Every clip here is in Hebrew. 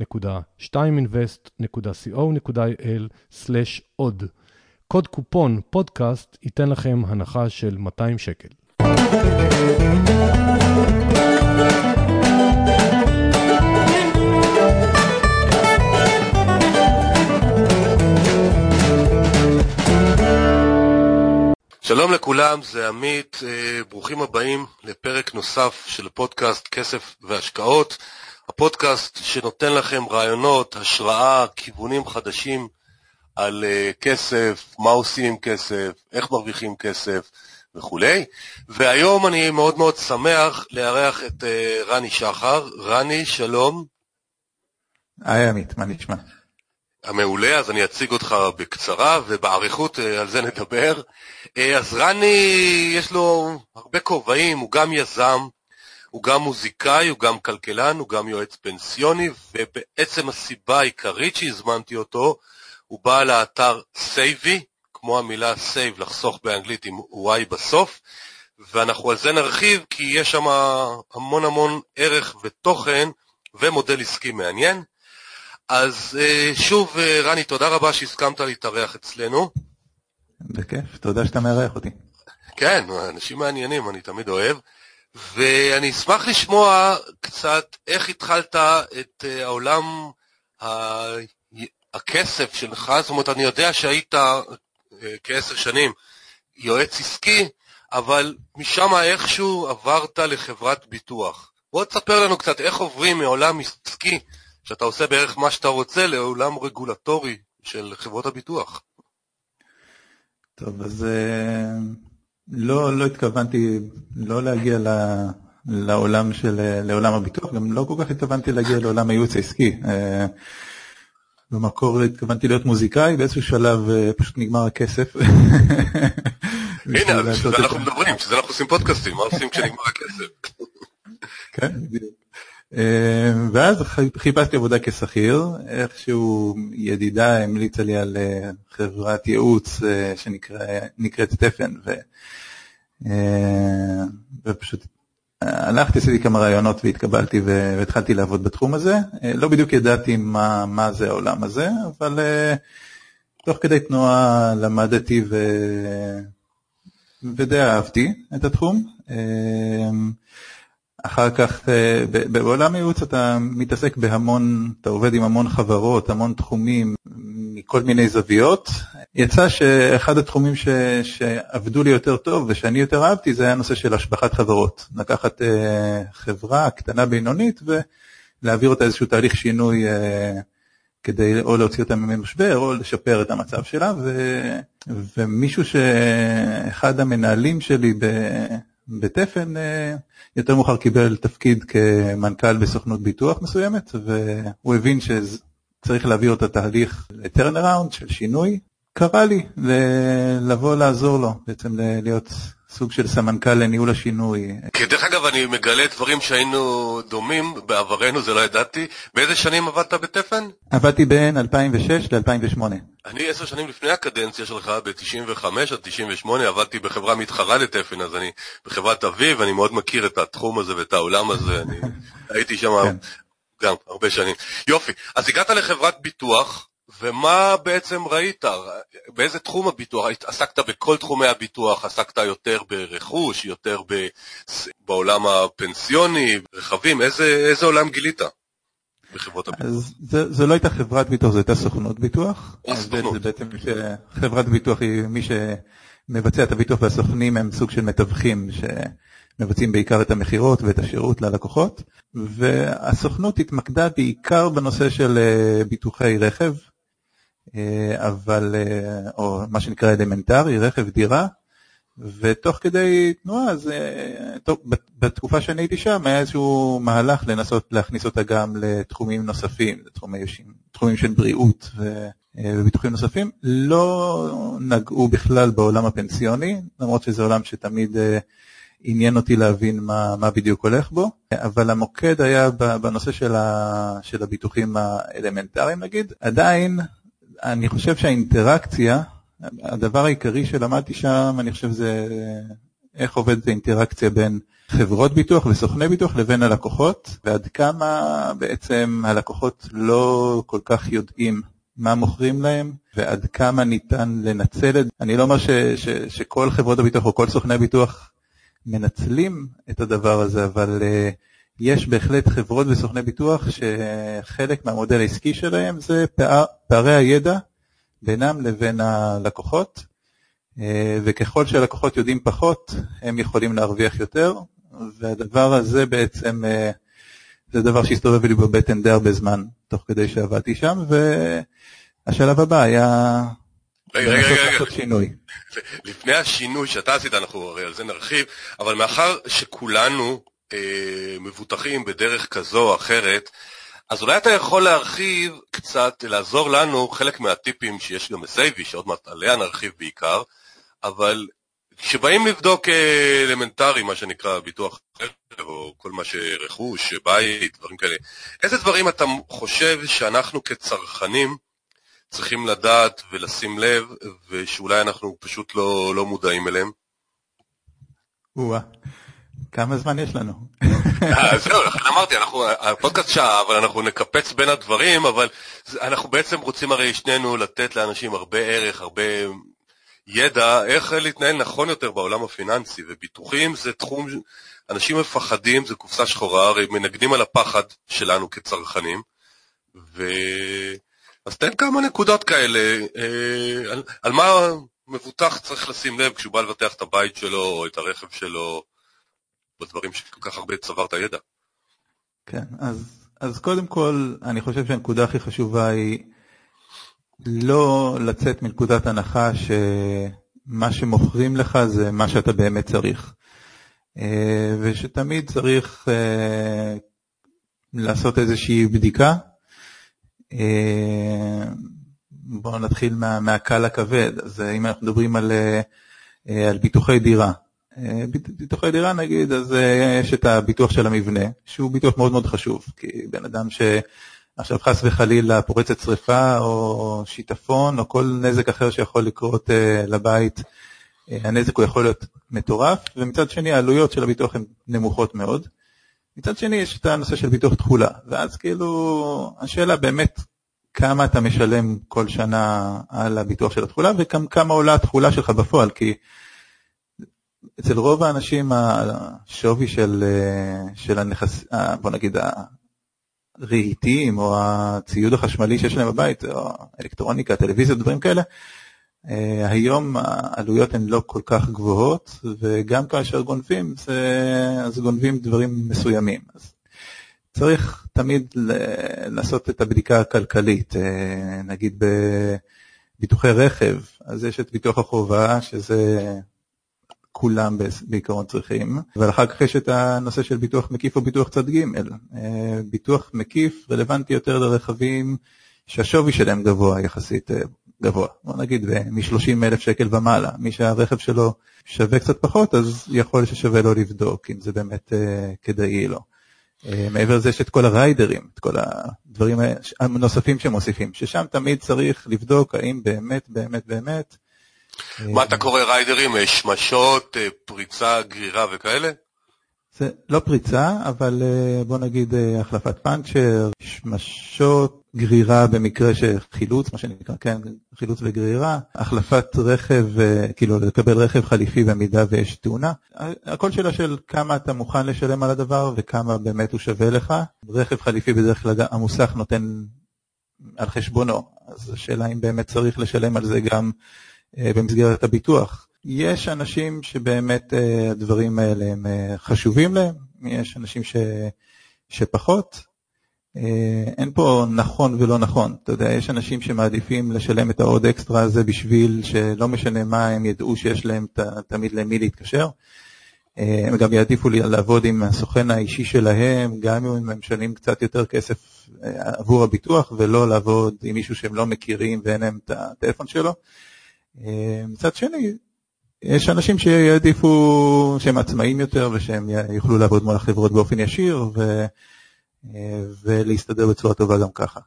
www.2invest.co.il/עוד. קוד קופון פודקאסט ייתן לכם הנחה של 200 שקל. שלום לכולם, זה עמית, אה, ברוכים הבאים לפרק נוסף של פודקאסט כסף והשקעות, הפודקאסט שנותן לכם רעיונות, השראה, כיוונים חדשים על אה, כסף, מה עושים עם כסף, איך מרוויחים כסף וכולי. והיום אני מאוד מאוד שמח לארח את אה, רני שחר. רני, שלום. היי עמית, מה נשמע? מעולה, אז אני אציג אותך בקצרה, ובאריכות אה, על זה נדבר. אז רני, יש לו הרבה כובעים, הוא גם יזם, הוא גם מוזיקאי, הוא גם כלכלן, הוא גם יועץ פנסיוני, ובעצם הסיבה העיקרית שהזמנתי אותו, הוא בעל אתר סייבי, כמו המילה save, לחסוך באנגלית עם y בסוף, ואנחנו על זה נרחיב כי יש שם המון המון ערך ותוכן ומודל עסקי מעניין. אז אה, שוב, אה, רני, תודה רבה שהסכמת להתארח אצלנו. בכיף, תודה שאתה מארח אותי. כן, אנשים מעניינים, אני תמיד אוהב. ואני אשמח לשמוע קצת איך התחלת את אה, העולם הכסף שלך, זאת אומרת, אני יודע שהיית אה, כעשר שנים יועץ עסקי, אבל משם איכשהו עברת לחברת ביטוח. בוא תספר לנו קצת איך עוברים מעולם עסקי, שאתה עושה בערך מה שאתה רוצה, לעולם רגולטורי של חברות הביטוח. טוב, אז אה, לא, לא התכוונתי לא להגיע לעולם של, לעולם הביטוח, גם לא כל כך התכוונתי להגיע לעולם הייעוץ העסקי. אה, במקור התכוונתי להיות מוזיקאי, באיזשהו שלב אה, פשוט נגמר הכסף. הנה, בשביל זה אנחנו מדברים, בשביל זה אנחנו עושים פודקאסטים, מה עושים כשנגמר הכסף? כן, בדיוק. אה, ואז חיפשתי עבודה כשכיר, איכשהו ידידה המליצה לי על אה, חברת ייעוץ שנקראת סטפן, ופשוט הלכתי, עשיתי כמה רעיונות והתקבלתי והתחלתי לעבוד בתחום הזה. אה, לא בדיוק ידעתי מה, מה זה העולם הזה, אבל אה, תוך כדי תנועה למדתי ו... ודי אהבתי את התחום. אה, אחר כך בעולם הייעוץ אתה מתעסק בהמון, אתה עובד עם המון חברות, המון תחומים, מכל מיני זוויות. יצא שאחד התחומים ש, שעבדו לי יותר טוב ושאני יותר אהבתי זה היה הנושא של השבחת חברות. לקחת uh, חברה קטנה בינונית ולהעביר אותה איזשהו תהליך שינוי uh, כדי או להוציא אותה ממשבר או לשפר את המצב שלה. ו, ומישהו שאחד המנהלים שלי ב... בתפן אה, יותר מאוחר קיבל תפקיד כמנכ"ל בסוכנות ביטוח מסוימת והוא הבין צריך להעביר את התהליך לטרנראונד של שינוי, קרא לי לבוא לעזור לו, בעצם להיות סוג של סמנכ"ל לניהול השינוי. כי דרך אגב, אני מגלה דברים שהיינו דומים, בעברנו זה לא ידעתי. באיזה שנים עבדת בתפן? עבדתי בין 2006 ל-2008. אני עשר שנים לפני הקדנציה שלך, ב-95 עד 98, עבדתי בחברה מתחרה לתפן, אז אני בחברת אביב, אני מאוד מכיר את התחום הזה ואת העולם הזה, אני הייתי שם כן. גם, הרבה שנים. יופי, אז הגעת לחברת ביטוח, ומה בעצם ראית? באיזה תחום הביטוח? עסקת בכל תחומי הביטוח? עסקת יותר ברכוש, יותר ב... בעולם הפנסיוני, רכבים? איזה, איזה עולם גילית? בחברות הביטוח. אז זה, זה לא הייתה חברת ביטוח, זו הייתה סוכנות ביטוח. סוכנות. זה בעצם חברת ביטוח היא מי שמבצע את הביטוח והסוכנים הם סוג של מתווכים שמבצעים בעיקר את המכירות ואת השירות ללקוחות. והסוכנות התמקדה בעיקר בנושא של אה, ביטוחי רכב, אבל, אה, או מה שנקרא אלמנטרי, רכב דירה. ותוך כדי תנועה, אז טוב, בתקופה שאני הייתי שם היה איזשהו מהלך לנסות להכניס אותה גם לתחומים נוספים, לתחומי תחומים של בריאות וביטוחים נוספים. לא נגעו בכלל בעולם הפנסיוני, למרות שזה עולם שתמיד עניין אותי להבין מה, מה בדיוק הולך בו, אבל המוקד היה בנושא של, ה, של הביטוחים האלמנטריים נגיד. עדיין, אני חושב שהאינטראקציה, הדבר העיקרי שלמדתי שם, אני חושב זה איך עובדת האינטראקציה בין חברות ביטוח וסוכני ביטוח לבין הלקוחות, ועד כמה בעצם הלקוחות לא כל כך יודעים מה מוכרים להם, ועד כמה ניתן לנצל את זה. אני לא אומר ש, ש, שכל חברות הביטוח או כל סוכני הביטוח מנצלים את הדבר הזה, אבל uh, יש בהחלט חברות וסוכני ביטוח שחלק מהמודל העסקי שלהם זה פער, פערי הידע בינם לבין הלקוחות, uh, וככל שהלקוחות יודעים פחות, הם יכולים להרוויח יותר, והדבר הזה בעצם, uh, זה דבר שהסתובב לי בבטן די הרבה זמן, תוך כדי שעבדתי שם, והשלב הבא היה רגע, רגע, רגע, רגע. לפני השינוי שאתה עשית, אנחנו הרי על זה נרחיב, אבל מאחר שכולנו אה, מבוטחים בדרך כזו או אחרת, אז אולי אתה יכול להרחיב קצת, לעזור לנו, חלק מהטיפים שיש גם בסייבי, שעוד מעט עליה נרחיב בעיקר, אבל כשבאים לבדוק אה, אלמנטרי, מה שנקרא ביטוח או כל מה שרכוש, בית, דברים כאלה, איזה דברים אתה חושב שאנחנו כצרכנים צריכים לדעת ולשים לב, ושאולי אנחנו פשוט לא, לא מודעים אליהם? או כמה זמן יש לנו? אה, זהו, לכן אמרתי, אנחנו, הפודקאסט שעה, אבל אנחנו נקפץ בין הדברים, אבל אנחנו בעצם רוצים הרי שנינו לתת לאנשים הרבה ערך, הרבה ידע, איך להתנהל נכון יותר בעולם הפיננסי, וביטוחים זה תחום, אנשים מפחדים, זה קופסה שחורה, הרי מנגנים על הפחד שלנו כצרכנים, ו... אז תן כמה נקודות כאלה, אה, על, על מה מבוטח צריך לשים לב כשהוא בא לבטח את הבית שלו או את הרכב שלו, בדברים שכל כך הרבה צברת ידע. כן, אז, אז קודם כל, אני חושב שהנקודה הכי חשובה היא לא לצאת מנקודת הנחה שמה שמוכרים לך זה מה שאתה באמת צריך. אה, ושתמיד צריך אה, לעשות איזושהי בדיקה אה, בואו נתחיל מה, מהקל הכבד, אז אם אנחנו מדברים על, על ביטוחי דירה, ביטוחי דירה נגיד, אז יש את הביטוח של המבנה, שהוא ביטוח מאוד מאוד חשוב, כי בן אדם שעכשיו חס וחלילה פורצת שרפה או שיטפון או כל נזק אחר שיכול לקרות לבית, הנזק הוא יכול להיות מטורף, ומצד שני העלויות של הביטוח הן נמוכות מאוד. מצד שני יש את הנושא של ביטוח תכולה, ואז כאילו השאלה באמת כמה אתה משלם כל שנה על הביטוח של התכולה וכמה עולה התכולה שלך בפועל, כי אצל רוב האנשים השווי של, של הנכס, בוא נגיד הרהיטים או הציוד החשמלי שיש להם בבית, או אלקטרוניקה, טלוויזיה, דברים כאלה, אה, היום העלויות הן לא כל כך גבוהות, וגם כאשר גונבים, זה, אז גונבים דברים מסוימים. אז צריך תמיד לעשות את הבדיקה הכלכלית, אה, נגיד בביטוחי רכב, אז יש את ביטוח החובה, שזה כולם בעיקרון צריכים, אבל אחר כך יש את הנושא של ביטוח מקיף או ביטוח צד ג'. אה, ביטוח מקיף רלוונטי יותר לרכבים שהשווי שלהם גבוה יחסית, גבוה, בוא נגיד מ-30 אלף שקל ומעלה, מי שהרכב שלו שווה קצת פחות אז יכול ששווה לו לבדוק אם זה באמת uh, כדאי לו. מעבר לזה יש את כל הריידרים, את כל הדברים הנוספים שמוסיפים, ששם תמיד צריך לבדוק האם באמת באמת באמת. מה אתה קורא ריידרים? שמשות, פריצה, גרירה וכאלה? זה לא פריצה, אבל בוא נגיד החלפת פאנצ'ר, שמשות, גרירה במקרה של חילוץ, מה שנקרא, כן, חילוץ וגרירה, החלפת רכב, כאילו לקבל רכב חליפי במידה ויש תאונה. הכל שאלה של כמה אתה מוכן לשלם על הדבר וכמה באמת הוא שווה לך. רכב חליפי בדרך כלל המוסך נותן על חשבונו, אז השאלה אם באמת צריך לשלם על זה גם במסגרת הביטוח. יש אנשים שבאמת הדברים האלה הם חשובים להם, יש אנשים ש... שפחות. אין פה נכון ולא נכון, אתה יודע, יש אנשים שמעדיפים לשלם את העוד אקסטרה הזה בשביל שלא משנה מה, הם ידעו שיש להם תמיד למי להתקשר. הם גם יעדיפו לעבוד עם הסוכן האישי שלהם, גם אם הם משלמים קצת יותר כסף עבור הביטוח, ולא לעבוד עם מישהו שהם לא מכירים ואין להם את הטלפון שלו. מצד שני, יש אנשים שיעדיפו שהם עצמאים יותר ושהם יוכלו לעבוד מול החברות באופן ישיר ו... ולהסתדר בצורה טובה גם ככה.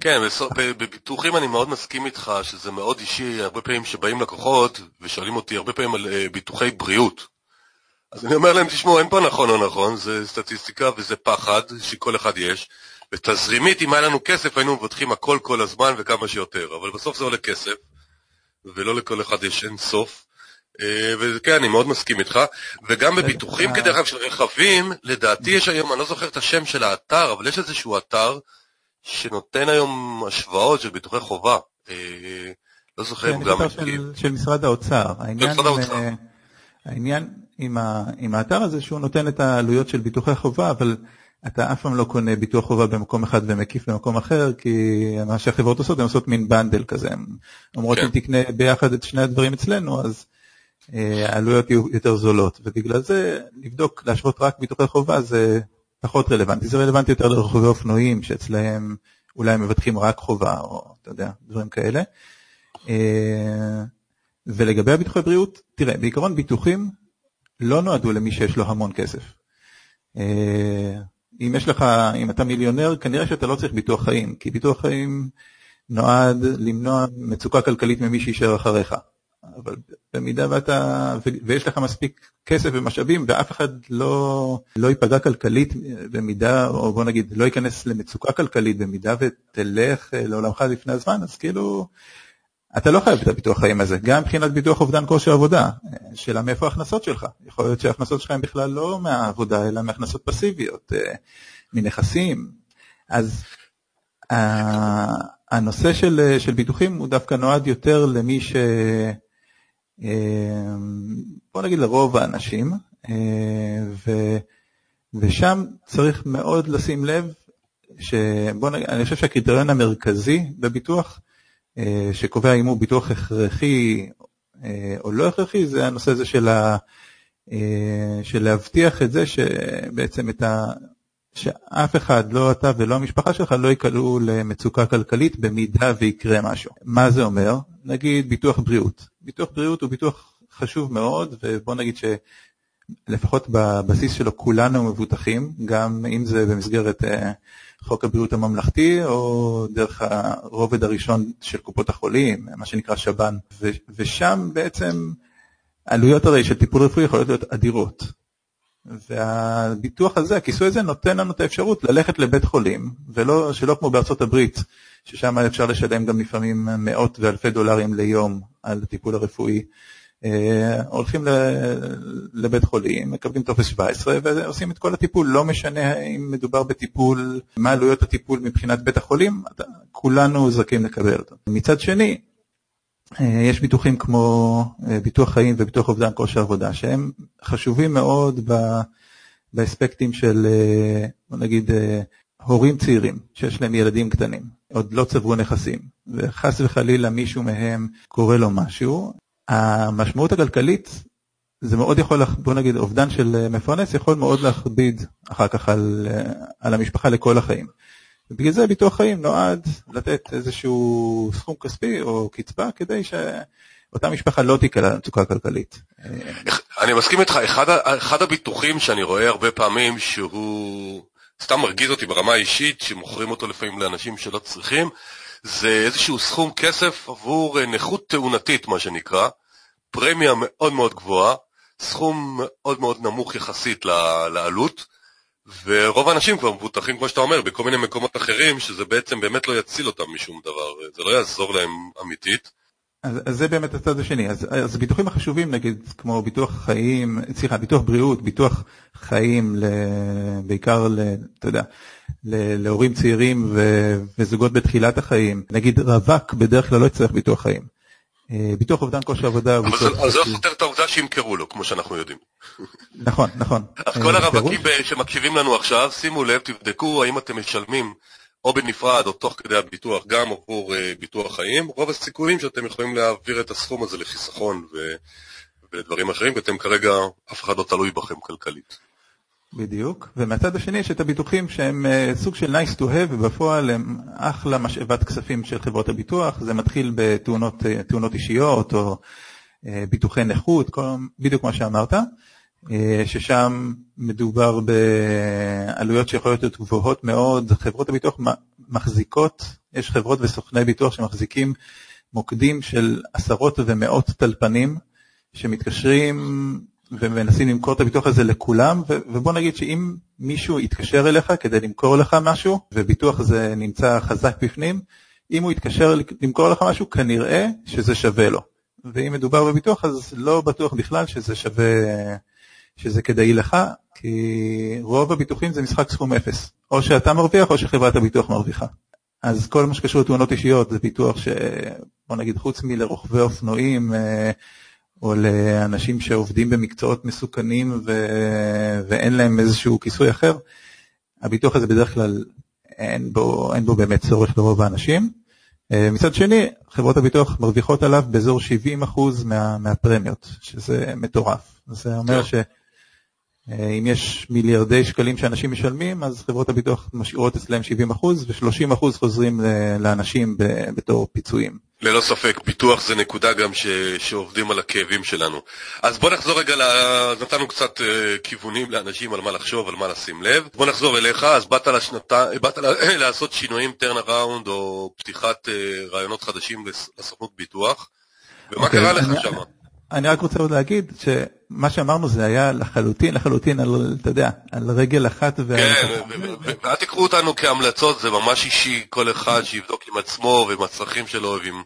כן, בביטוחים אני מאוד מסכים איתך שזה מאוד אישי, הרבה פעמים שבאים לקוחות ושואלים אותי הרבה פעמים על ביטוחי בריאות. אז אני אומר להם, תשמעו, אין פה נכון או נכון, זה סטטיסטיקה וזה פחד שכל אחד יש, ותזרימית, אם היה לנו כסף, היינו מבטחים הכל כל הזמן וכמה שיותר, אבל בסוף זה עולה כסף, ולא לכל אחד יש אין סוף. וכן, אני מאוד מסכים איתך, וגם בביטוחים כדרך אגב של רכבים, לדעתי יש היום, אני לא זוכר את השם של האתר, אבל יש איזשהו אתר שנותן היום השוואות של ביטוחי חובה. לא זוכר אם גם... של משרד האוצר. העניין עם האתר הזה שהוא נותן את העלויות של ביטוחי חובה, אבל אתה אף פעם לא קונה ביטוח חובה במקום אחד ומקיף במקום אחר, כי מה שהחברות עושות, הן עושות מין בנדל כזה, הן אומרות אם תקנה ביחד את שני הדברים אצלנו, אז העלויות יהיו יותר זולות, ובגלל זה לבדוק, להשוות רק ביטוחי חובה זה פחות רלוונטי, זה רלוונטי יותר לרוכבי אופנועים שאצלהם אולי מבטחים רק חובה, או אתה יודע, דברים כאלה. ולגבי הביטוחי בריאות, תראה, בעיקרון ביטוחים לא נועדו למי שיש לו המון כסף. אם יש לך, אם אתה מיליונר, כנראה שאתה לא צריך ביטוח חיים, כי ביטוח חיים נועד למנוע מצוקה כלכלית ממי שישאר אחריך. אבל במידה ואתה, ויש לך מספיק כסף ומשאבים ואף אחד לא, לא ייפגע כלכלית במידה, או בוא נגיד לא ייכנס למצוקה כלכלית במידה ותלך לעולמך לפני הזמן, אז כאילו אתה לא חייב את הביטוח חיים הזה, גם מבחינת ביטוח אובדן כושר עבודה, שאלה מאיפה ההכנסות שלך, יכול להיות שההכנסות שלך הן בכלל לא מהעבודה אלא מהכנסות פסיביות, מנכסים, אז הנושא של, של ביטוחים הוא דווקא נועד יותר למי ש... בוא נגיד לרוב האנשים, ו, ושם צריך מאוד לשים לב, שבוא נגיד, אני חושב שהקריטריון המרכזי בביטוח, שקובע אם הוא ביטוח הכרחי או לא הכרחי, זה הנושא הזה של, ה, של להבטיח את זה שבעצם את ה... שאף אחד, לא אתה ולא המשפחה שלך, לא ייקלעו למצוקה כלכלית במידה ויקרה משהו. מה זה אומר? נגיד ביטוח בריאות. ביטוח בריאות הוא ביטוח חשוב מאוד, ובוא נגיד שלפחות בבסיס שלו כולנו מבוטחים, גם אם זה במסגרת חוק הבריאות הממלכתי, או דרך הרובד הראשון של קופות החולים, מה שנקרא שב"ן. ושם בעצם עלויות הרי של טיפול רפואי יכולות להיות אדירות. והביטוח הזה, הכיסוי הזה נותן לנו את האפשרות ללכת לבית חולים, ולא, שלא כמו בארצות הברית, ששם אפשר לשלם גם לפעמים מאות ואלפי דולרים ליום על הטיפול הרפואי. הולכים לבית חולים, מקבלים טופס 17 ועושים את כל הטיפול, לא משנה אם מדובר בטיפול, מה עלויות הטיפול מבחינת בית החולים, כולנו זכאים לקבל אותו. מצד שני, יש ביטוחים כמו ביטוח חיים וביטוח אובדן כושר עבודה, שהם חשובים מאוד באספקטים של, בוא נגיד, הורים צעירים שיש להם ילדים קטנים, עוד לא צברו נכסים, וחס וחלילה מישהו מהם קורה לו משהו, המשמעות הכלכלית זה מאוד יכול, בוא נגיד, אובדן של מפרנס יכול מאוד להכביד אחר כך על, על המשפחה לכל החיים. ובגלל זה ביטוח חיים נועד לתת איזשהו סכום כספי או קצבה כדי שאותה משפחה לא תיקלע למצוקה כלכלית. אני מסכים איתך, אחד, אחד הביטוחים שאני רואה הרבה פעמים שהוא סתם מרגיז אותי ברמה האישית, שמוכרים אותו לפעמים לאנשים שלא צריכים, זה איזשהו סכום כסף עבור נכות תאונתית, מה שנקרא, פרמיה מאוד מאוד גבוהה, סכום מאוד מאוד נמוך יחסית לעלות, ורוב האנשים כבר מבוטחים, כמו שאתה אומר, בכל מיני מקומות אחרים, שזה בעצם באמת לא יציל אותם משום דבר, זה לא יעזור להם אמיתית. אז, אז זה באמת הצד השני. אז, אז ביטוחים החשובים, נגיד, כמו ביטוח חיים, סליחה, ביטוח בריאות, ביטוח חיים, ל, בעיקר, ל, אתה יודע, להורים צעירים וזוגות בתחילת החיים. נגיד רווק בדרך כלל לא יצטרך ביטוח חיים. אה, ביטוח אובדן כושר עבודה. אבל זה לא סותר את העובדה שימכרו לו, כמו שאנחנו יודעים. נכון, נכון. אז כל אה, הרווקים שמקשיבים לנו עכשיו, שימו לב, תבדקו האם אתם משלמים או בנפרד או תוך כדי הביטוח, גם עבור uh, ביטוח חיים, רוב הסיכויים שאתם יכולים להעביר את הסכום הזה לחיסכון. ולדברים אחרים, ואתם כרגע, אף אחד לא תלוי בכם כלכלית. בדיוק, ומהצד השני יש את הביטוחים שהם uh, סוג של nice to have, ובפועל הם אחלה משאבת כספים של חברות הביטוח, זה מתחיל בתאונות uh, אישיות או uh, ביטוחי נכות, כל, בדיוק מה שאמרת. אה, ששם מדובר בעלויות שיכולות להיות גבוהות מאוד, חברות הביטוח מחזיקות, יש חברות וסוכני ביטוח שמחזיקים מוקדים של עשרות ומאות טלפנים שמתקשרים ומנסים למכור את הביטוח הזה לכולם, ובוא נגיד שאם מישהו יתקשר אליך כדי למכור לך משהו, וביטוח הזה נמצא חזק בפנים, אם הוא יתקשר למכור לך משהו, כנראה שזה שווה לו. ואם מדובר בביטוח, אז לא בטוח בכלל שזה שווה שזה כדאי לך, כי רוב הביטוחים זה משחק סכום אפס. או שאתה מרוויח או שחברת הביטוח מרוויחה. אז כל מה שקשור לתאונות אישיות זה ביטוח שבוא נגיד חוץ מלרוכבי אופנועים אה, או לאנשים שעובדים במקצועות מסוכנים ו... ואין להם איזשהו כיסוי אחר, הביטוח הזה בדרך כלל אין בו, אין בו באמת צורך לרוב האנשים. אה, מצד שני, חברות הביטוח מרוויחות עליו באזור 70% מה, מהפרמיות, שזה מטורף. זה אומר ש... אה, אם יש מיליארדי שקלים שאנשים משלמים, אז חברות הביטוח משאירות אצלם 70% ו-30% חוזרים לאנשים בתור פיצויים. ללא ספק, ביטוח זה נקודה גם ש... שעובדים על הכאבים שלנו. אז בוא נחזור רגע, ל... נתנו קצת uh, כיוונים לאנשים על מה לחשוב, על מה לשים לב. בוא נחזור אליך, אז באת, לשנת... באת לעשות שינויים turn around או פתיחת uh, רעיונות חדשים לסוכנות ביטוח, ומה okay, אוקיי, קרה לך שם? אני רק רוצה עוד להגיד שמה שאמרנו זה היה לחלוטין, לחלוטין על, אתה יודע, על רגל אחת. כן, ואל תקחו אותנו כהמלצות, זה ממש אישי, כל אחד שיבדוק עם עצמו ועם הצרכים שלו ועם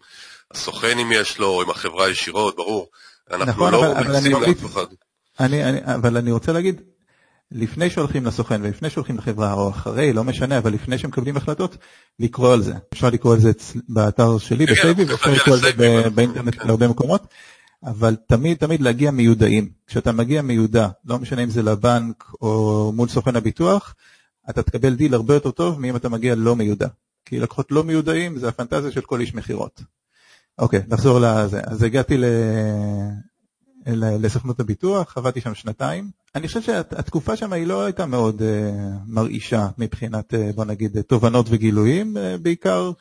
הסוכן אם יש לו, או עם החברה ישירות, ברור. אנחנו נכון, לא מנסים לאף אחד. אבל אני רוצה להגיד, לפני שהולכים לסוכן ולפני שהולכים לחברה, או אחרי, לא משנה, אבל לפני שמקבלים החלטות, לקרוא על זה. אפשר לקרוא על זה באתר שלי, כן, בסייבי, ואפשר לקרוא על זה באינטרנט בהרבה מקומות. אבל תמיד תמיד להגיע מיודעים. כשאתה מגיע מיודע, לא משנה אם זה לבנק או מול סוכן הביטוח, אתה תקבל דיל הרבה יותר טוב מאם אתה מגיע לא מיודע. כי לקוחות לא מיודעים זה הפנטזיה של כל איש מכירות. אוקיי, נחזור לזה. אז הגעתי ל... לסוכנות הביטוח, עבדתי שם שנתיים. אני חושב שהתקופה שם היא לא הייתה מאוד אה, מרעישה מבחינת, uh, בוא נגיד, תובנות וגילויים, uh, בעיקר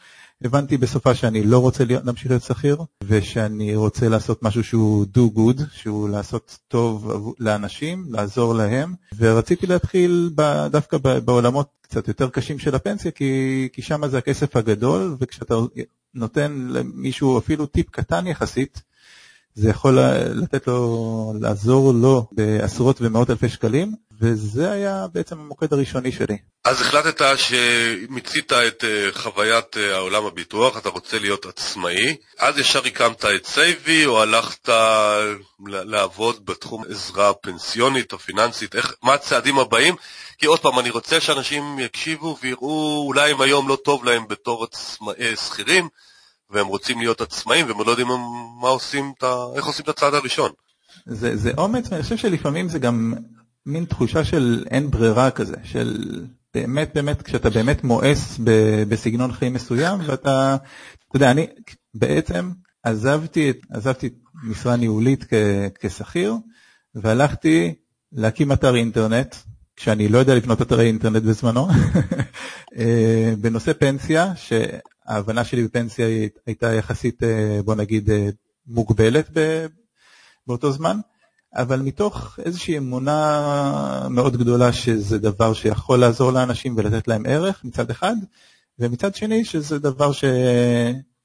הבנתי בסופה שאני לא רוצה להמשיך להיות שכיר, ושאני רוצה לעשות משהו שהוא do good, שהוא לעשות טוב לאנשים, לעזור להם, ורציתי להתחיל ב, דווקא בעולמות קצת יותר קשים של הפנסיה, כי, כי שם זה הכסף הגדול, וכשאתה נותן למישהו אפילו טיפ קטן יחסית, זה יכול לתת לו, לעזור לו בעשרות ומאות אלפי שקלים, וזה היה בעצם המוקד הראשוני שלי. אז החלטת שמיצית את אה, חוויית אה, העולם הביטוח, אתה רוצה להיות עצמאי, אז ישר הקמת את סייבי או הלכת לעבוד בתחום עזרה פנסיונית או פיננסית, איך, מה הצעדים הבאים? כי עוד פעם, אני רוצה שאנשים יקשיבו ויראו, אולי אם היום לא טוב להם בתור אה, שכירים, והם רוצים להיות עצמאים והם לא יודעים מה עושים, איך עושים את הצעד הראשון. זה, זה אומץ, ואני חושב שלפעמים זה גם מין תחושה של אין ברירה כזה, של באמת באמת, כשאתה באמת מואס בסגנון חיים מסוים, ואתה, אתה יודע, אני בעצם עזבתי, עזבתי משרה ניהולית כשכיר, והלכתי להקים אתר אינטרנט, כשאני לא יודע לבנות אתרי אינטרנט בזמנו, אה, בנושא פנסיה, שההבנה שלי בפנסיה הייתה יחסית, אה, בוא נגיד, אה, מוגבלת באותו זמן. אבל מתוך איזושהי אמונה מאוד גדולה שזה דבר שיכול לעזור לאנשים ולתת להם ערך מצד אחד, ומצד שני שזה דבר ש...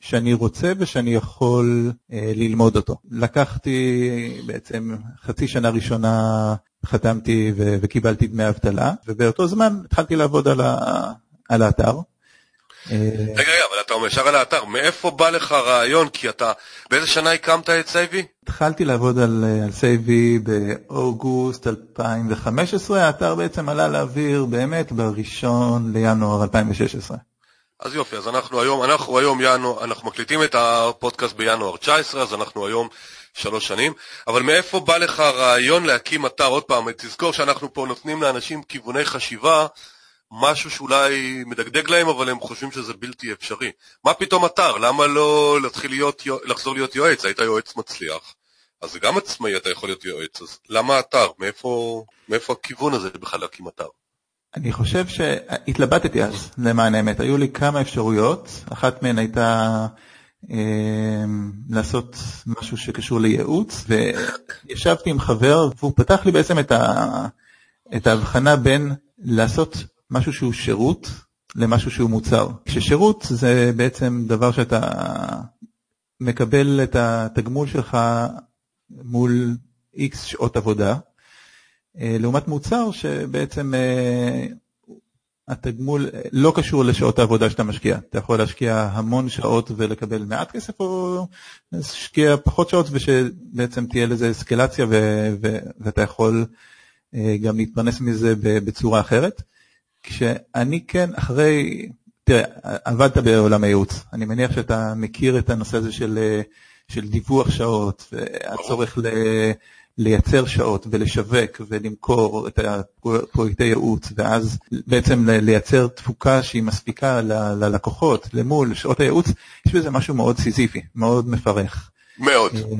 שאני רוצה ושאני יכול אה, ללמוד אותו. לקחתי בעצם חצי שנה ראשונה חתמתי ו- וקיבלתי דמי אבטלה, ובאותו זמן התחלתי לעבוד על, ה- על האתר. רגע, רגע, אבל אתה אומר ישר על האתר, מאיפה בא לך הרעיון? כי אתה, באיזה שנה הקמת את סייבי? התחלתי לעבוד על, על סייבי באוגוסט 2015, האתר בעצם עלה לאוויר באמת בראשון לינואר 2016. אז יופי, אז אנחנו היום, אנחנו היום ינואר, אנחנו מקליטים את הפודקאסט בינואר 19, אז אנחנו היום שלוש שנים, אבל מאיפה בא לך הרעיון להקים אתר? עוד פעם, תזכור שאנחנו פה נותנים לאנשים כיווני חשיבה, משהו שאולי מדגדג להם, אבל הם חושבים שזה בלתי אפשרי. מה פתאום אתר? למה לא להתחיל להיות, לחזור להיות יועץ? היית יועץ מצליח. אז זה גם עצמאי אתה יכול להיות יועץ, אז למה אתר? מאיפה, מאיפה הכיוון הזה בכלל להקים אתר? אני חושב שהתלבטתי אז, למען האמת. היו לי כמה אפשרויות, אחת מהן הייתה אה, לעשות משהו שקשור לייעוץ, וישבתי עם חבר, והוא פתח לי בעצם את, ה, את ההבחנה בין לעשות משהו שהוא שירות למשהו שהוא מוצר. כששירות זה בעצם דבר שאתה מקבל את התגמול שלך מול איקס שעות עבודה, אה, לעומת מוצר שבעצם אה, התגמול לא קשור לשעות העבודה שאתה משקיע. אתה יכול להשקיע המון שעות ולקבל מעט כסף, או להשקיע פחות שעות ושבעצם תהיה לזה אסקלציה ואתה יכול אה, גם להתפרנס מזה בצורה אחרת. כשאני כן, אחרי, תראה, עבדת בעולם הייעוץ, אני מניח שאתה מכיר את הנושא הזה של, של דיווח שעות, והצורך ל... לייצר שעות ולשווק ולמכור את הפרויקטי ייעוץ ואז בעצם לייצר תפוקה שהיא מספיקה ללקוחות למול שעות הייעוץ, יש בזה משהו מאוד סיזיפי, מאוד מפרך. מאוד, אה,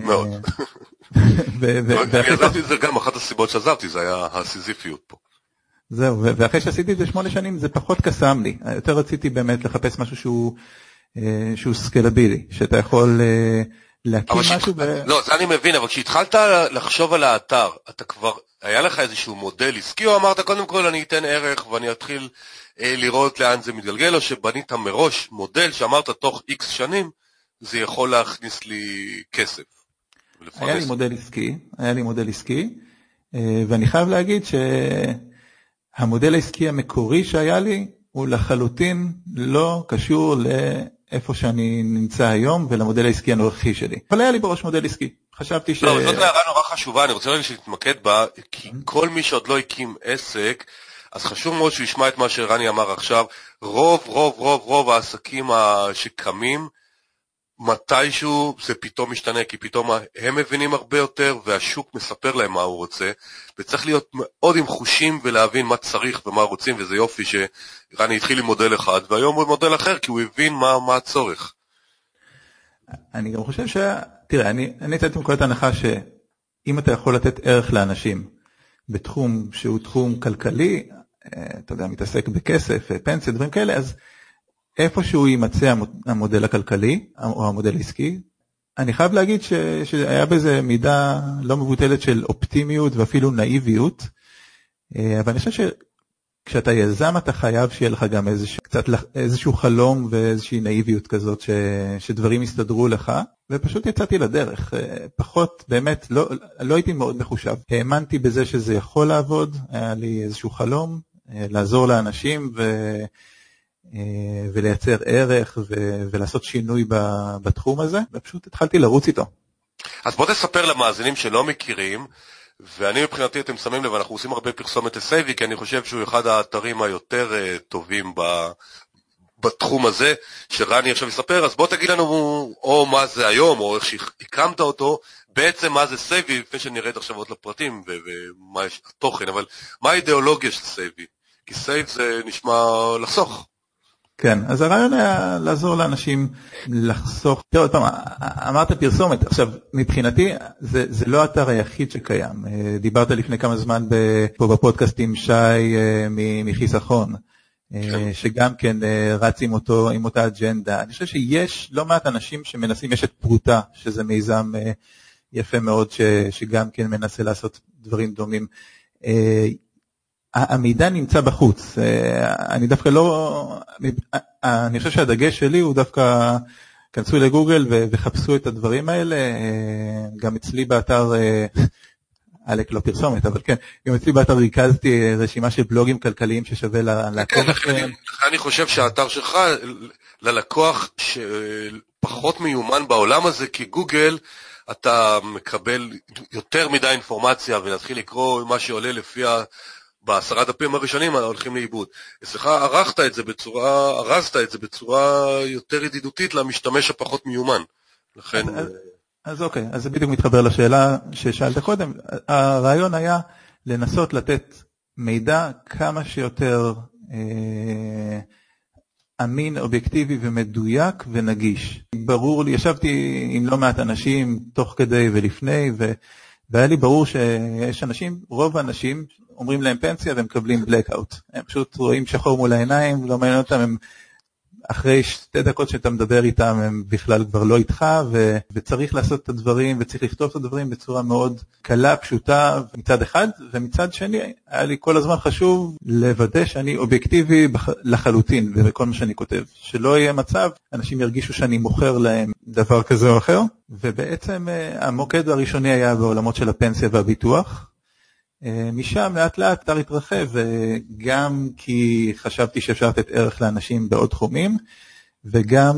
מאוד. אני עזבתי את זה גם, אחת הסיבות שעזבתי זה היה הסיזיפיות פה. זהו, ואחרי שעשיתי את זה שמונה שנים זה פחות קסם לי, יותר רציתי באמת לחפש משהו שהוא, אה, שהוא סקלבילי, שאתה יכול אה, להקים משהו ב... לא, זה אני מבין, אבל כשהתחלת לחשוב על האתר, אתה כבר, היה לך איזשהו מודל עסקי, או אמרת קודם כל אני אתן ערך ואני אתחיל אה, לראות לאן זה מתגלגל, או שבנית מראש מודל שאמרת תוך איקס שנים, זה יכול להכניס לי כסף. היה לי מודל עסקי, היה לי מודל עסקי, ואני חייב להגיד ש... המודל העסקי המקורי שהיה לי הוא לחלוטין לא קשור לאיפה שאני נמצא היום ולמודל העסקי הנוכחי שלי. אבל היה לי בראש מודל עסקי. חשבתי ש... לא, זאת הערה נורא חשובה, אני רוצה רגע שתתמקד בה, כי כל מי שעוד לא הקים עסק, אז חשוב מאוד שהוא ישמע את מה שרני אמר עכשיו. רוב, רוב, רוב, רוב העסקים שקמים, מתישהו זה פתאום משתנה, כי פתאום הם מבינים הרבה יותר והשוק מספר להם מה הוא רוצה, וצריך להיות מאוד עם חושים ולהבין מה צריך ומה רוצים, וזה יופי שרני התחיל עם מודל אחד, והיום הוא מודל אחר, כי הוא הבין מה, מה הצורך. אני גם חושב ש... תראה, אני, אני יצאתי מנקודת הנחה שאם אתה יכול לתת ערך לאנשים בתחום שהוא תחום כלכלי, אה, אתה יודע, מתעסק בכסף, פנסיה, דברים כאלה, אז איפשהו יימצא המודל הכלכלי או המודל העסקי. אני חייב להגיד ש, שהיה בזה מידה לא מבוטלת של אופטימיות ואפילו נאיביות, אה, אבל אני חושב שכשאתה יזם אתה חייב שיהיה לך גם איזשהו, קצת, איזשהו חלום ואיזושהי נאיביות כזאת ש, שדברים יסתדרו לך, ופשוט יצאתי לדרך. אה, פחות, באמת, לא, לא הייתי מאוד מחושב. האמנתי בזה שזה יכול לעבוד, היה לי איזשהו חלום, אה, לעזור לאנשים ו... אה, ולייצר ערך ולעשות שינוי בתחום הזה, ופשוט התחלתי לרוץ איתו. אז בוא תספר למאזינים שלא מכירים, ואני מבחינתי, אתם שמים לב, אנחנו עושים הרבה פרסומת לסייבי, כי אני חושב שהוא אחד האתרים היותר uh, טובים ב, בתחום הזה, שרני עכשיו יספר, אז בוא תגיד לנו או מה זה היום, או איך שהקמת אותו, בעצם מה זה סייבי, לפני שנרד עכשיו עוד לפרטים ומה התוכן, אבל מה האידיאולוגיה של סייבי? כי save זה נשמע לחסוך. כן, אז הרעיון היה לעזור לאנשים לחסוך, תראה עוד פעם, אמרת פרסומת, עכשיו מבחינתי זה, זה לא האתר היחיד שקיים, אה, דיברת לפני כמה זמן פה בפודקאסט עם שי אה, מחיסכון, אה, כן. שגם כן רץ עם, אותו, עם אותה אג'נדה, אני חושב שיש לא מעט אנשים שמנסים, יש את פרוטה, שזה מיזם יפה מאוד ש, שגם כן מנסה לעשות דברים דומים. המידע נמצא בחוץ. אה, אני דווקא לא, אני חושב שהדגש שלי הוא דווקא כנסו לגוגל וחפשו את הדברים האלה, גם אצלי באתר, עלק לא פרסומת, אבל כן, גם אצלי באתר ריכזתי רשימה של בלוגים כלכליים ששווה לעקוב כן, אחריהם. אני חושב שהאתר שלך ללקוח שפחות מיומן בעולם הזה, כי גוגל, אתה מקבל יותר מדי אינפורמציה ולהתחיל לקרוא מה שעולה לפי בעשרה דפים הראשונים הולכים לאיבוד. אצלך ערכת את זה בצורה, ארזת את זה בצורה יותר ידידותית למשתמש הפחות מיומן. לכן... אז, אז אוקיי, אז זה בדיוק מתחבר לשאלה ששאלת קודם. הרעיון היה לנסות לתת מידע כמה שיותר אה, אמין, אובייקטיבי ומדויק ונגיש. ברור לי, ישבתי עם לא מעט אנשים תוך כדי ולפני, ו, והיה לי ברור שיש אנשים, רוב האנשים אומרים להם פנסיה והם מקבלים blackout. הם פשוט רואים שחור מול העיניים, לא מעניין אותם, הם אחרי שתי דקות שאתה מדבר איתם הם בכלל כבר לא איתך ו, וצריך לעשות את הדברים וצריך לכתוב את הדברים בצורה מאוד קלה, פשוטה מצד אחד ומצד שני היה לי כל הזמן חשוב לוודא שאני אובייקטיבי לחלוטין בכל מה שאני כותב, שלא יהיה מצב, אנשים ירגישו שאני מוכר להם דבר כזה או אחר ובעצם אה, המוקד הראשוני היה בעולמות של הפנסיה והביטוח משם לאט לאט האתר התרחב, גם כי חשבתי שאפשר לתת ערך לאנשים בעוד תחומים, וגם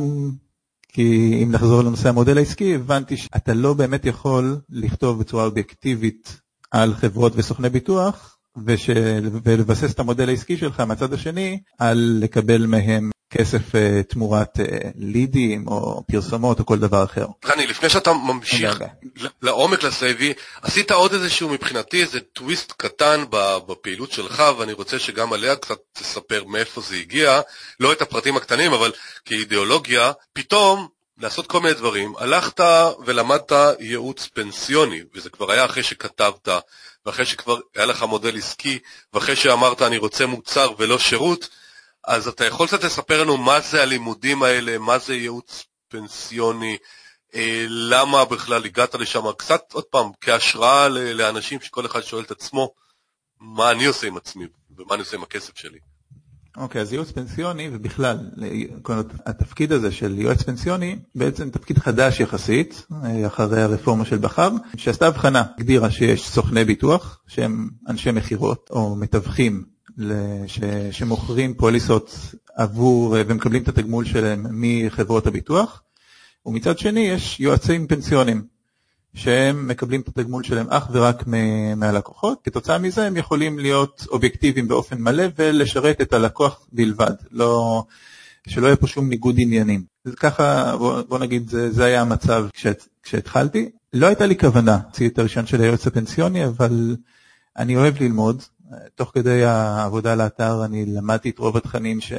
כי אם נחזור לנושא המודל העסקי, הבנתי שאתה לא באמת יכול לכתוב בצורה אובייקטיבית על חברות וסוכני ביטוח, ושל, ולבסס את המודל העסקי שלך מהצד השני על לקבל מהם כסף uh, תמורת uh, לידים או פרסומות או כל דבר אחר. חני, לפני שאתה ממשיך לעומק לסייבי, עשית עוד איזשהו מבחינתי איזה טוויסט קטן בפעילות שלך ואני רוצה שגם עליה קצת תספר מאיפה זה הגיע, לא את הפרטים הקטנים אבל כאידיאולוגיה, פתאום לעשות כל מיני דברים, הלכת ולמדת ייעוץ פנסיוני וזה כבר היה אחרי שכתבת ואחרי שכבר היה לך מודל עסקי ואחרי שאמרת אני רוצה מוצר ולא שירות אז אתה יכול קצת לספר לנו מה זה הלימודים האלה, מה זה ייעוץ פנסיוני, אה, למה בכלל הגעת לשם, קצת עוד פעם, כהשראה לאנשים שכל אחד שואל את עצמו, מה אני עושה עם עצמי ומה אני עושה עם הכסף שלי. אוקיי, okay, אז ייעוץ פנסיוני ובכלל, התפקיד הזה של יועץ פנסיוני, בעצם תפקיד חדש יחסית, אה, אחרי הרפורמה של בכר, שעשתה הבחנה, הגדירה שיש סוכני ביטוח, שהם אנשי מכירות או מתווכים ש, שמוכרים פוליסות עבור ומקבלים את התגמול שלהם מחברות הביטוח, ומצד שני יש יועצים פנסיונים שהם מקבלים את התגמול שלהם אך ורק מהלקוחות, כתוצאה מזה הם יכולים להיות אובייקטיביים באופן מלא ולשרת את הלקוח בלבד, לא, שלא יהיה פה שום ניגוד עניינים. אז ככה, בוא, בוא נגיד, זה, זה היה המצב כשהת, כשהתחלתי. לא הייתה לי כוונה להוציא את הראשון של היועץ הפנסיוני, אבל אני אוהב ללמוד, תוך כדי העבודה על האתר אני למדתי את רוב התכנים ש,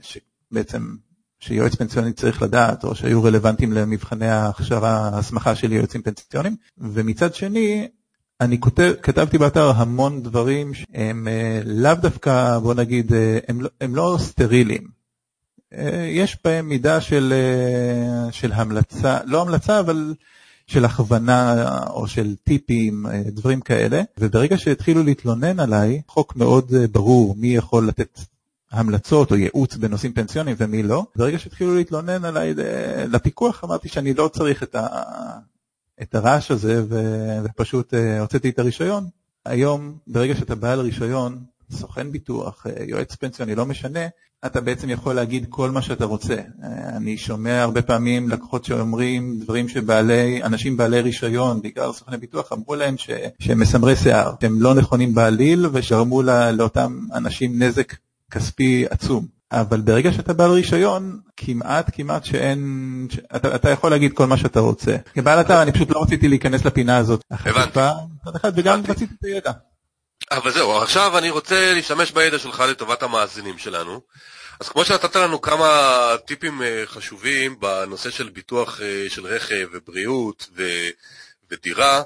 שבעצם שיועץ פנסיוני צריך לדעת או שהיו רלוונטיים למבחני ההכשרה, ההסמכה של יועצים פנסיוניים. ומצד שני אני כותב, כתבתי באתר המון דברים שהם אה, לאו דווקא בוא נגיד אה, הם, לא, הם לא סטריליים אה, יש בהם מידה של, של המלצה, לא המלצה אבל של הכוונה או של טיפים, אה, דברים כאלה, וברגע שהתחילו להתלונן עליי, חוק מאוד אה, ברור מי יכול לתת המלצות או ייעוץ בנושאים פנסיוניים ומי לא. ברגע שהתחילו להתלונן עליי אה, לפיקוח, אמרתי שאני לא צריך את, ה... את הרעש הזה ופשוט הוצאתי את הרישיון. היום, ברגע שאתה בעל רישיון, סוכן ביטוח, יועץ פנסיוני, לא משנה, אתה בעצם יכול להגיד כל מה שאתה רוצה. אני שומע הרבה פעמים לקוחות שאומרים דברים שבעלי, אנשים בעלי רישיון, בעיקר סוכני ביטוח, אמרו להם ש, שהם מסמרי שיער, שהם לא נכונים בעליל ושגרמו לה, לאותם אנשים נזק כספי עצום. אבל ברגע שאתה בעל רישיון, כמעט כמעט שאין, אתה, אתה יכול להגיד כל מה שאתה רוצה. כבעל אתר אני פשוט לא רציתי להיכנס לפינה הזאת. הבנתי. וגם רציתי את הידע. אבל זהו, עכשיו אני רוצה להשתמש בידע שלך לטובת המאזינים שלנו. אז כמו שנתת לנו כמה טיפים אה, חשובים בנושא של ביטוח אה, של רכב ובריאות ו- ודירה,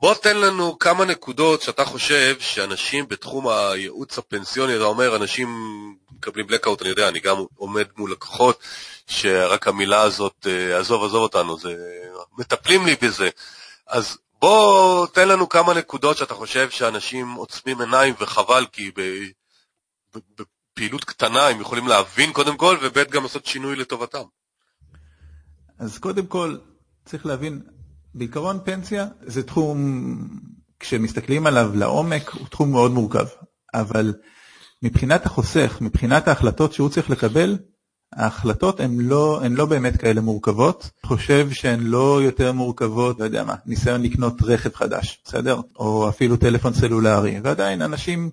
בוא תן לנו כמה נקודות שאתה חושב שאנשים בתחום הייעוץ הפנסיוני, אתה אומר אנשים מקבלים blackout, אני יודע, אני גם עומד מול לקוחות שרק המילה הזאת, אה, עזוב עזוב אותנו, זה, מטפלים לי בזה. אז בוא תן לנו כמה נקודות שאתה חושב שאנשים עוצמים עיניים וחבל כי בפעילות קטנה הם יכולים להבין קודם כל וב' גם לעשות שינוי לטובתם. אז קודם כל, צריך להבין, בעיקרון פנסיה זה תחום, כשמסתכלים עליו לעומק, הוא תחום מאוד מורכב. אבל מבחינת החוסך, מבחינת ההחלטות שהוא צריך לקבל, ההחלטות הן לא, הן לא באמת כאלה מורכבות. חושב שהן לא יותר מורכבות, לא יודע מה, ניסיון לקנות רכב חדש, בסדר? או אפילו טלפון סלולרי. ועדיין אנשים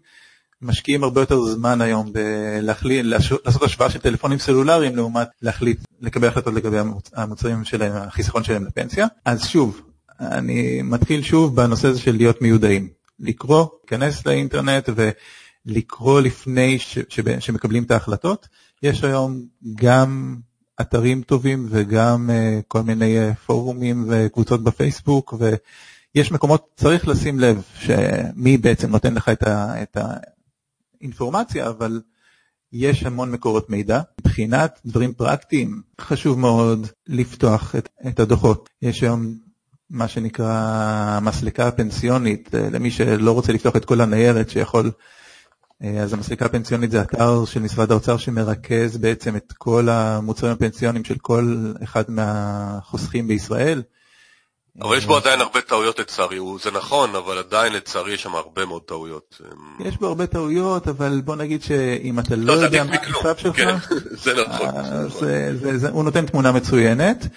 משקיעים הרבה יותר זמן היום בלהחליט, לעשות השוואה של טלפונים סלולריים לעומת להחליט, לקבל החלטות לגבי המוצרים שלהם, החיסכון שלהם לפנסיה. אז שוב, אני מתחיל שוב בנושא הזה של להיות מיודעים. לקרוא, להיכנס לאינטרנט ולקרוא לפני ש, ש, שמקבלים את ההחלטות. יש היום גם אתרים טובים וגם uh, כל מיני uh, פורומים וקבוצות בפייסבוק ויש מקומות, צריך לשים לב שמי בעצם נותן לך את, ה, את האינפורמציה, אבל יש המון מקורות מידע. מבחינת דברים פרקטיים, חשוב מאוד לפתוח את, את הדוחות. יש היום מה שנקרא מסלקה הפנסיונית, אה, למי שלא רוצה לפתוח את כל הניירת שיכול, אה, אז המסלקה הפנסיונית זה אתר של משרד האוצר שמרכז בעצם את כל המוצרים הפנסיוניים של כל אחד מהחוסכים בישראל. אבל יש בו עדיין הרבה טעויות לצערי, זה נכון, אבל עדיין לצערי יש שם הרבה מאוד טעויות. יש בו הרבה טעויות, אבל בוא נגיד שאם אתה לא, לא יודע מה המצב שלך, הוא נותן תמונה מצוינת.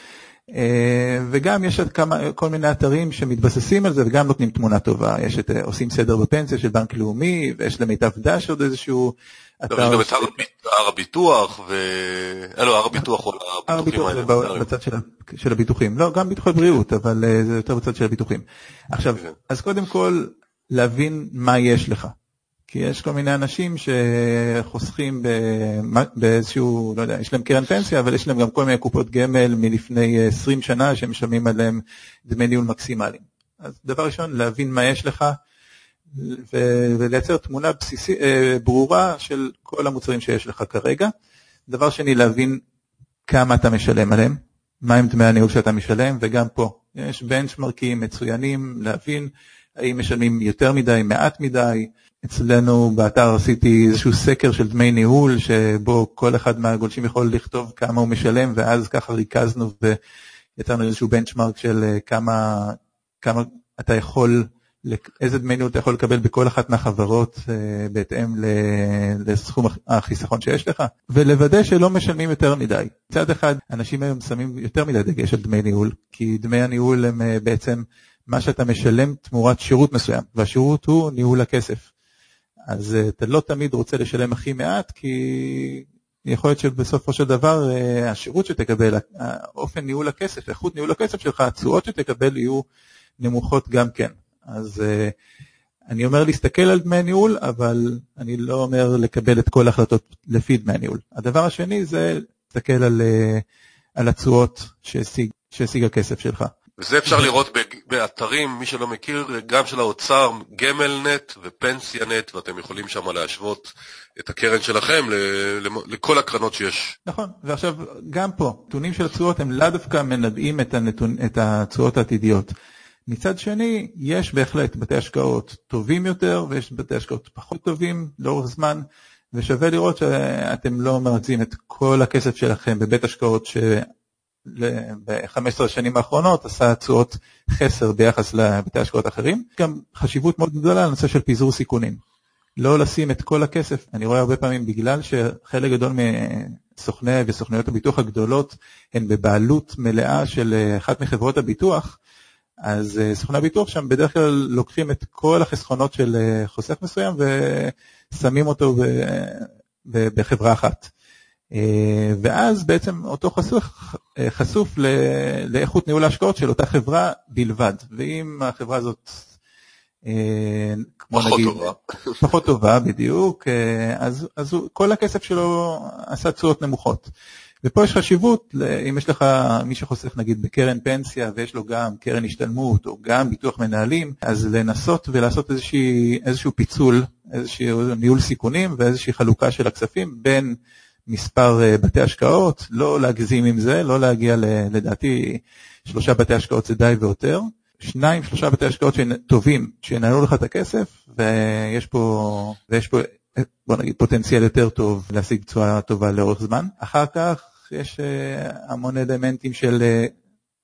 אה, וגם יש כמה, כל מיני אתרים שמתבססים על זה וגם נותנים תמונה טובה. יש את אה, עושים סדר בפנסיה של בנק לאומי, ויש למיטב דש עוד איזשהו גם את הר הביטוח, ו... אה, לא, הר הביטוח הוא הר הביטוח בצד של הביטוחים. לא, גם ביטוחי בריאות, אבל זה יותר בצד של הביטוחים. עכשיו, כן. אז קודם כל, להבין מה יש לך. כי יש כל מיני אנשים שחוסכים באיזשהו, לא יודע, יש להם קרן פנסיה, אבל יש להם גם כל מיני קופות גמל מלפני 20 שנה שהם משלמים עליהם דמי ניהול מקסימליים. אז דבר ראשון, להבין מה יש לך ולייצר תמונה בסיסי, אה, ברורה של כל המוצרים שיש לך כרגע. דבר שני, להבין כמה אתה משלם עליהם, מהם דמי הניהול שאתה משלם, וגם פה יש בנצ'מרקים מצוינים, להבין האם משלמים יותר מדי, מעט מדי, אצלנו באתר עשיתי איזשהו סקר של דמי ניהול, שבו כל אחד מהגולשים יכול לכתוב כמה הוא משלם, ואז ככה ריכזנו ויצרנו איזשהו בנצ'מארק של אה, כמה, כמה אתה יכול, איזה דמי ניהול אתה יכול לקבל בכל אחת מהחברות אה, בהתאם לסכום החיסכון שיש לך, ולוודא שלא משלמים יותר מדי. מצד אחד, אנשים היום שמים יותר מדי דגש על דמי ניהול, כי דמי הניהול הם אה, בעצם מה שאתה משלם תמורת שירות מסוים, והשירות הוא ניהול הכסף. אז אה, אתה לא תמיד רוצה לשלם הכי מעט, כי יכול להיות שבסופו של דבר השירות שתקבל, אופן ניהול הכסף, איכות ניהול הכסף שלך, התשואות שתקבל יהיו נמוכות גם כן. אז אה, אני אומר להסתכל על דמי ניהול, אבל אני לא אומר לקבל את כל ההחלטות לפי דמי ניהול. הדבר השני זה להסתכל על, על התשואות שהשיג הכסף שלך. וזה אפשר לראות באתרים, מי שלא מכיר, גם של האוצר, גמל-נט ופנסיה-נט, ואתם יכולים שם להשוות את הקרן שלכם לכל הקרנות שיש. נכון, ועכשיו גם פה, נתונים של התשואות הם לאו דווקא מנבאים את, הנתון, את התשואות העתידיות. מצד שני, יש בהחלט בתי השקעות טובים יותר ויש בתי השקעות פחות טובים לאורך זמן, ושווה לראות שאתם לא מרצים את כל הכסף שלכם בבית השקעות ש... ב-15 השנים האחרונות עשה תשואות חסר ביחס לבתי השקעות אחרים. גם חשיבות מאוד גדולה לנושא של פיזור סיכונים. לא לשים את כל הכסף, אני רואה הרבה פעמים בגלל שחלק גדול מסוכני וסוכניות הביטוח הגדולות הן בבעלות מלאה של אחת מחברות הביטוח, אז אה, סוכני הביטוח שם בדרך כלל לוקחים את כל החסכונות של אה, חוסך מסוים ושמים אותו בחברה אחת. אה, ואז בעצם אותו חשוף, אה, חשוף לאיכות ניהול ההשקעות של אותה חברה בלבד. ואם החברה הזאת, כמו פחות נגיד, טובה. פחות טובה בדיוק, אז, אז כל הכסף שלו עשה תשואות נמוכות. ופה יש חשיבות, אם יש לך מי שחוסך נגיד בקרן פנסיה ויש לו גם קרן השתלמות או גם ביטוח מנהלים, אז לנסות ולעשות איזושהי, איזשהו פיצול, איזשהו ניהול סיכונים ואיזושהי חלוקה של הכספים בין מספר אה, בתי השקעות, לא להגזים עם זה, לא להגיע לדעתי שלושה בתי השקעות זה די ויותר. שניים, שלושה בתי השקעות טובים שינהלו לך את הכסף, ויש פה, ויש פה בוא נגיד פוטנציאל יותר טוב להשיג תשואה טובה לאורך זמן. אחר כך יש המון אלמנטים של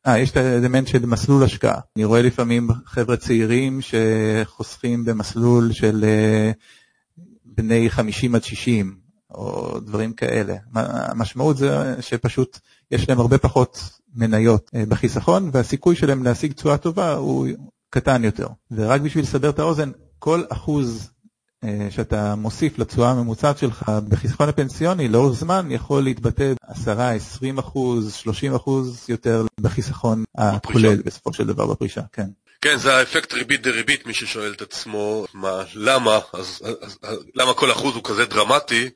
אה, יש את האלמנט של מסלול השקעה. אני רואה לפעמים חבר'ה צעירים שחוסכים במסלול של אה, בני 50 עד 60, או דברים כאלה. המשמעות זה שפשוט יש להם הרבה פחות מניות אה, בחיסכון, והסיכוי שלהם להשיג תשואה טובה הוא קטן יותר. ורק בשביל לסבר את האוזן, כל אחוז אה, שאתה מוסיף לתשואה הממוצעת שלך בחיסכון הפנסיוני לאורך זמן יכול להתבטא 10, 20 אחוז, 30 אחוז יותר בחיסכון הכולל בסופו של דבר בפרישה, כן. כן, זה האפקט ריבית דריבית, מי ששואל את עצמו מה, למה, אז, אז, אז למה כל אחוז הוא כזה דרמטי,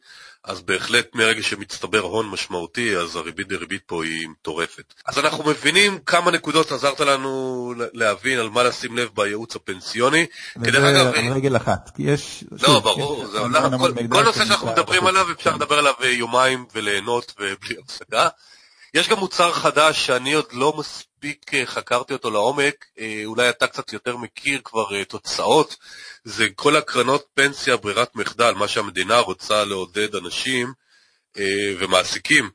אז בהחלט מרגע שמצטבר הון משמעותי, אז הריבית דריבית פה היא מטורפת. אז אנחנו מבינים כמה נקודות עזרת לנו להבין על מה לשים לב בייעוץ הפנסיוני. כדרך אגב... על רגל אחת, כי יש... לא, שוב, ברור, זה כל, כל נושא שאנחנו מדברים עליו אפשר לדבר עליו יומיים וליהנות ובלי הפסקה. יש גם מוצר חדש שאני עוד לא מספיק אה, חקרתי אותו לעומק, אה, אולי אתה קצת יותר מכיר כבר אה, תוצאות, זה כל הקרנות פנסיה ברירת מחדל, מה שהמדינה רוצה לעודד אנשים ומעסיקים,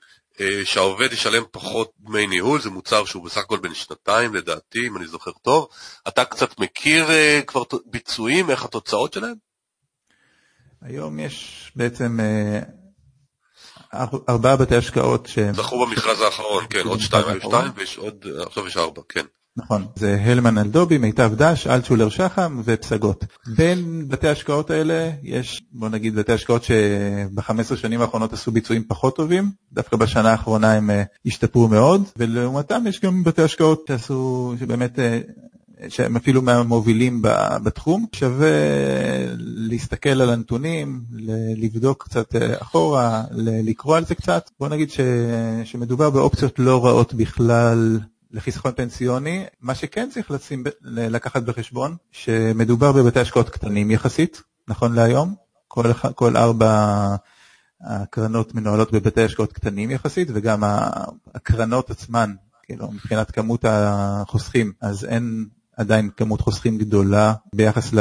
שהעובד ישלם פחות דמי ניהול, זה מוצר שהוא בסך הכל בין שנתיים לדעתי, אם אני זוכר טוב. אתה קצת מכיר כבר ביצועים, איך התוצאות שלהם? היום יש בעצם ארבעה בתי השקעות שהם... זכו במכרז האחרון, כן, עוד שתיים, היו שתיים ויש עוד, עכשיו יש ארבע, כן. נכון, זה הלמן אלדובי, מיטב דש, אלטשולר שחם ופסגות. בין בתי ההשקעות האלה יש, בוא נגיד, בתי השקעות שב-15 שנים האחרונות עשו ביצועים פחות טובים, דווקא בשנה האחרונה הם אה, השתפרו מאוד, ולעומתם יש גם בתי השקעות שעשו, שבאמת אה, שהם אפילו מהמובילים בתחום. שווה להסתכל על הנתונים, לבדוק קצת אה, אחורה, לקרוא על זה קצת. בוא נגיד ש, שמדובר באופציות לא רעות בכלל לחיסכון פנסיוני. מה שכן צריך לשים, לקחת בחשבון, שמדובר בבתי השקעות קטנים יחסית, נכון להיום. כל, כל ארבע הקרנות מנוהלות בבתי השקעות קטנים יחסית, וגם הקרנות עצמן כאילו מבחינת כמות החוסכים, אז אין עדיין כמות חוסכים גדולה ביחס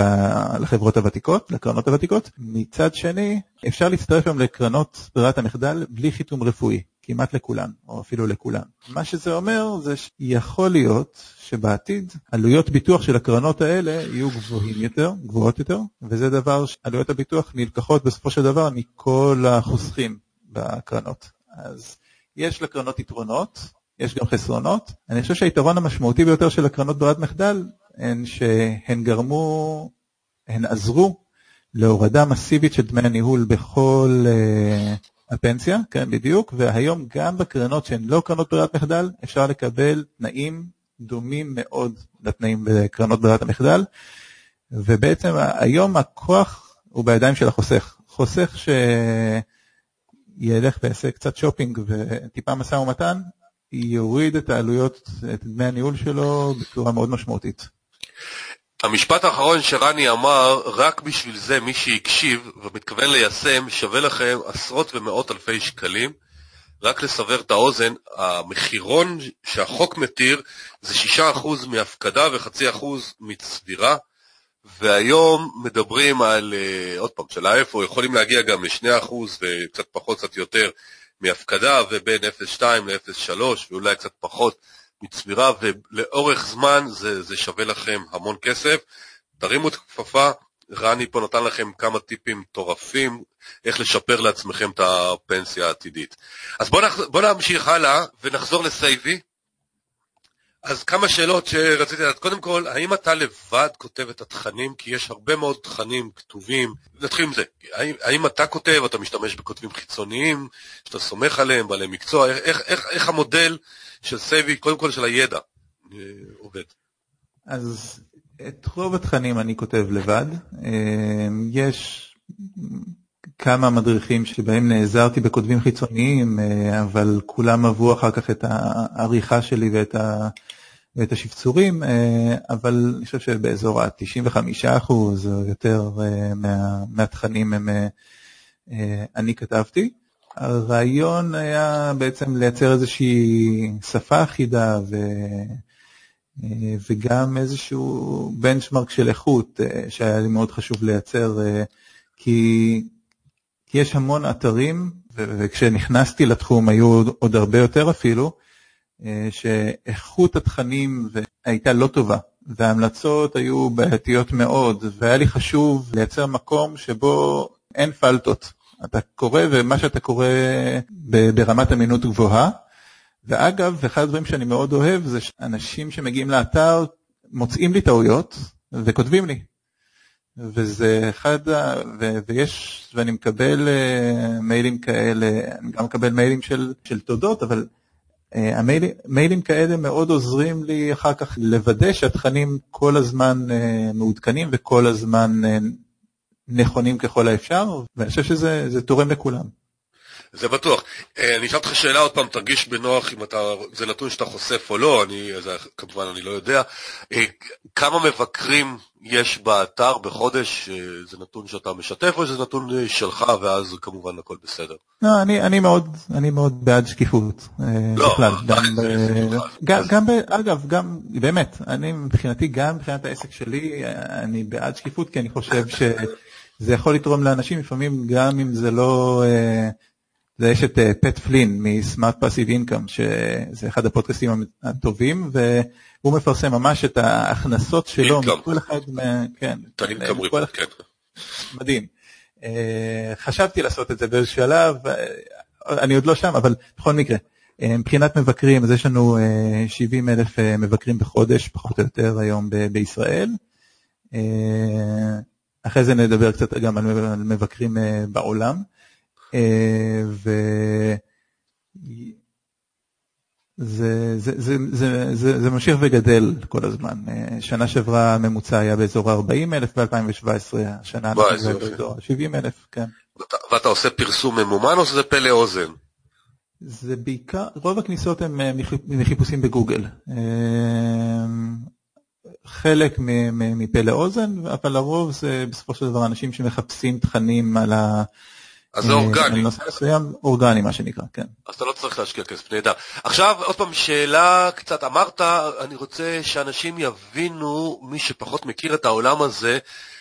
לחברות הוותיקות, לקרנות הוותיקות. מצד שני, אפשר להצטרף היום לקרנות ברירת המחדל בלי חיתום רפואי, כמעט לכולן, או אפילו לכולן. מה שזה אומר זה שיכול להיות שבעתיד עלויות ביטוח של הקרנות האלה יהיו גבוהים יותר, גבוהות יותר, וזה דבר שעלויות הביטוח נלקחות בסופו של דבר מכל החוסכים בקרנות. אז יש לקרנות יתרונות, יש גם חסרונות. אני חושב שהיתרון המשמעותי ביותר של הקרנות ברירת מחדל הן שהן גרמו, הן עזרו להורדה מסיבית של דמי הניהול בכל uh, הפנסיה, כן בדיוק, והיום גם בקרנות שהן לא קרנות ברירת מחדל אפשר לקבל תנאים דומים מאוד לתנאים בקרנות ברירת המחדל, ובעצם היום הכוח הוא בידיים של החוסך. חוסך שילך ויעשה קצת שופינג וטיפה משא ומתן, יוריד את העלויות, את דמי הניהול שלו בצורה מאוד משמעותית. המשפט האחרון שרני אמר, רק בשביל זה מי שהקשיב ומתכוון ליישם, שווה לכם עשרות ומאות אלפי שקלים. רק לסבר את האוזן, המחירון שהחוק מתיר זה 6% מהפקדה וחצי אחוז מצבירה, והיום מדברים על, אה, עוד פעם, שאלה איפה, יכולים להגיע גם ל-2% וקצת פחות, קצת יותר מהפקדה ובין 0.2 ל-0.3 ואולי קצת פחות מצבירה, ולאורך זמן זה, זה שווה לכם המון כסף. תרימו את הכפפה, רני פה נתן לכם כמה טיפים מטורפים איך לשפר לעצמכם את הפנסיה העתידית. אז בואו בוא נמשיך הלאה ונחזור לסייבי. אז כמה שאלות שרציתי לדעת. קודם כל, האם אתה לבד כותב את התכנים? כי יש הרבה מאוד תכנים כתובים. נתחיל עם זה. האם, האם אתה כותב, אתה משתמש בכותבים חיצוניים, שאתה סומך עליהם, בעלי מקצוע? איך, איך, איך המודל של סייבי, קודם כל של הידע, אה, עובד? אז את רוב התכנים אני כותב לבד. אה, יש כמה מדריכים שבהם נעזרתי בכותבים חיצוניים, אה, אבל כולם אהבו אחר כך את העריכה שלי ואת ה... ואת השפצורים, אה, אבל אני חושב שבאזור ה-95% או יותר אה, מה, מהתכנים הם, אה, אני כתבתי. הרעיון היה בעצם לייצר איזושהי שפה אחידה ו... וגם איזשהו בנצ'מרק של איכות שהיה לי מאוד חשוב לייצר, כי כי יש המון אתרים, וכשנכנסתי לתחום היו עוד הרבה יותר אפילו, שאיכות התכנים הייתה לא טובה, וההמלצות היו בעייתיות מאוד, והיה לי חשוב לייצר מקום שבו אין פלטות. אתה קורא ומה שאתה קורא ברמת אמינות גבוהה. ואגב, אחד הדברים שאני מאוד אוהב זה שאנשים שמגיעים לאתר מוצאים לי טעויות וכותבים לי. וזה אחד, ה... ו... ויש, ואני מקבל uh, מיילים כאלה, אני גם מקבל מיילים של, של תודות, אבל המיילים מיילים כאלה מאוד עוזרים לי אחר כך לוודא שהתכנים כל הזמן uh, מעודכנים וכל הזמן uh, נכונים ככל האפשר, ואני חושב שזה תורם לכולם. זה בטוח. אה, אני אשאל אותך שאלה עוד פעם, תרגיש בנוח אם אתה, זה נתון שאתה חושף או לא, אני, זה, כמובן אני לא יודע. אה, כמה מבקרים יש באתר בחודש? אה, זה נתון שאתה משתף או שזה נתון שלך ואז כמובן הכל בסדר? לא, אני, אני, מאוד, אני מאוד בעד שקיפות. לא, בכלל, גם, ב, גם, גם ב, אגב, גם, באמת, אני מבחינתי, גם מבחינת העסק שלי, אני בעד שקיפות כי אני חושב שזה יכול לתרום לאנשים לפעמים גם אם זה לא... זה יש את פט פלין מסמארט פאסיב אינקאם, שזה אחד הפודקאסטים הטובים, והוא מפרסם ממש את ההכנסות שלו מכל אחד, כן, מכל אחד, כן. מדהים. אה, חשבתי לעשות את זה באיזשהו שלב, אה, אני עוד לא שם, אבל בכל מקרה, אה, מבחינת מבקרים, אז יש לנו 70 אלף מבקרים בחודש, פחות או יותר היום בישראל. אחרי זה נדבר קצת גם על מבקרים בעולם. אה, וזה זה, זה, זה, זה, זה ממשיך וגדל כל הזמן. אה, שנה שעברה הממוצע היה באזור ה-40 אלף ב-2017, השנה אנחנו באזור ה-70 אלף, כן. ואתה עושה פרסום ממומן או שזה פלא אוזן? זה בעיקר, רוב הכניסות הן אה, מחיפושים בגוגל. חלק מפלא אוזן, אבל לרוב זה בסופו של דבר אנשים שמחפשים תכנים על ה... אז זה אורגני. נושא מסוים אורגני מה שנקרא, כן. אז אתה לא צריך להשקיע כסף, נהדר. עכשיו עוד פעם שאלה קצת, אמרת, אני רוצה שאנשים יבינו, מי שפחות מכיר את העולם הזה,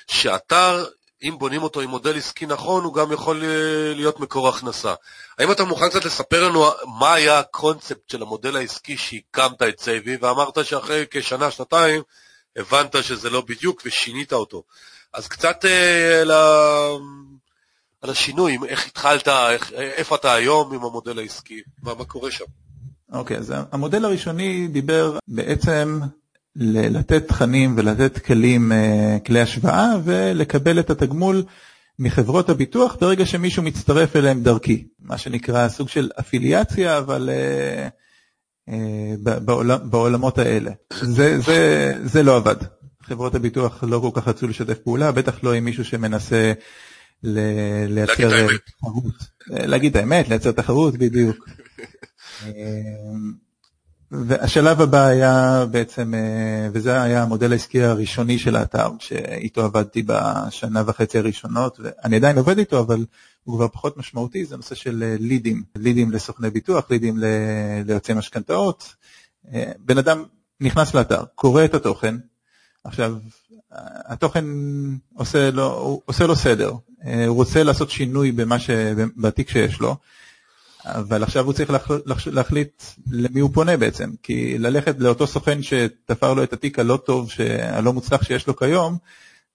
שאתר, אם בונים אותו עם מודל עסקי נכון, הוא גם יכול אה, להיות מקור הכנסה. האם אתה מוכן קצת לספר לנו מה היה הקונספט של המודל העסקי שהקמת את סייבי, ואמרת שאחרי כשנה, שנתיים, הבנת שזה לא בדיוק ושינית אותו. אז קצת אה, על השינוי, איך התחלת, איך, איפה אתה היום עם המודל העסקי, מה, מה קורה שם. אוקיי, okay, אז המודל הראשוני דיבר בעצם לתת תכנים ולתת כלים, אה, כלי השוואה ולקבל את התגמול מחברות הביטוח ברגע שמישהו מצטרף אליהם דרכי, מה שנקרא סוג של אפיליאציה, אבל uh, uh, בעולם, בעולמות האלה. זה, זה, זה לא עבד. חברות הביטוח לא כל כך רצו לשתף פעולה, בטח לא עם מישהו שמנסה לייצר תחרות. להגיד את האמת, לייצר תחרות בדיוק. והשלב הבא היה בעצם, וזה היה המודל העסקי הראשוני של האתר, שאיתו עבדתי בשנה וחצי הראשונות, ואני עדיין עובד איתו, אבל הוא כבר פחות משמעותי, זה נושא של לידים, לידים לסוכני ביטוח, לידים ליוצאי משכנתאות. בן אדם נכנס לאתר, קורא את התוכן, עכשיו, התוכן עושה לו, עושה לו סדר, אה, הוא רוצה לעשות שינוי במה ש... בתיק שיש לו, אבל עכשיו הוא צריך להחליט למי הוא פונה בעצם, כי ללכת לאותו סוכן שתפר לו את התיק הלא טוב, הלא מוצלח שיש לו כיום,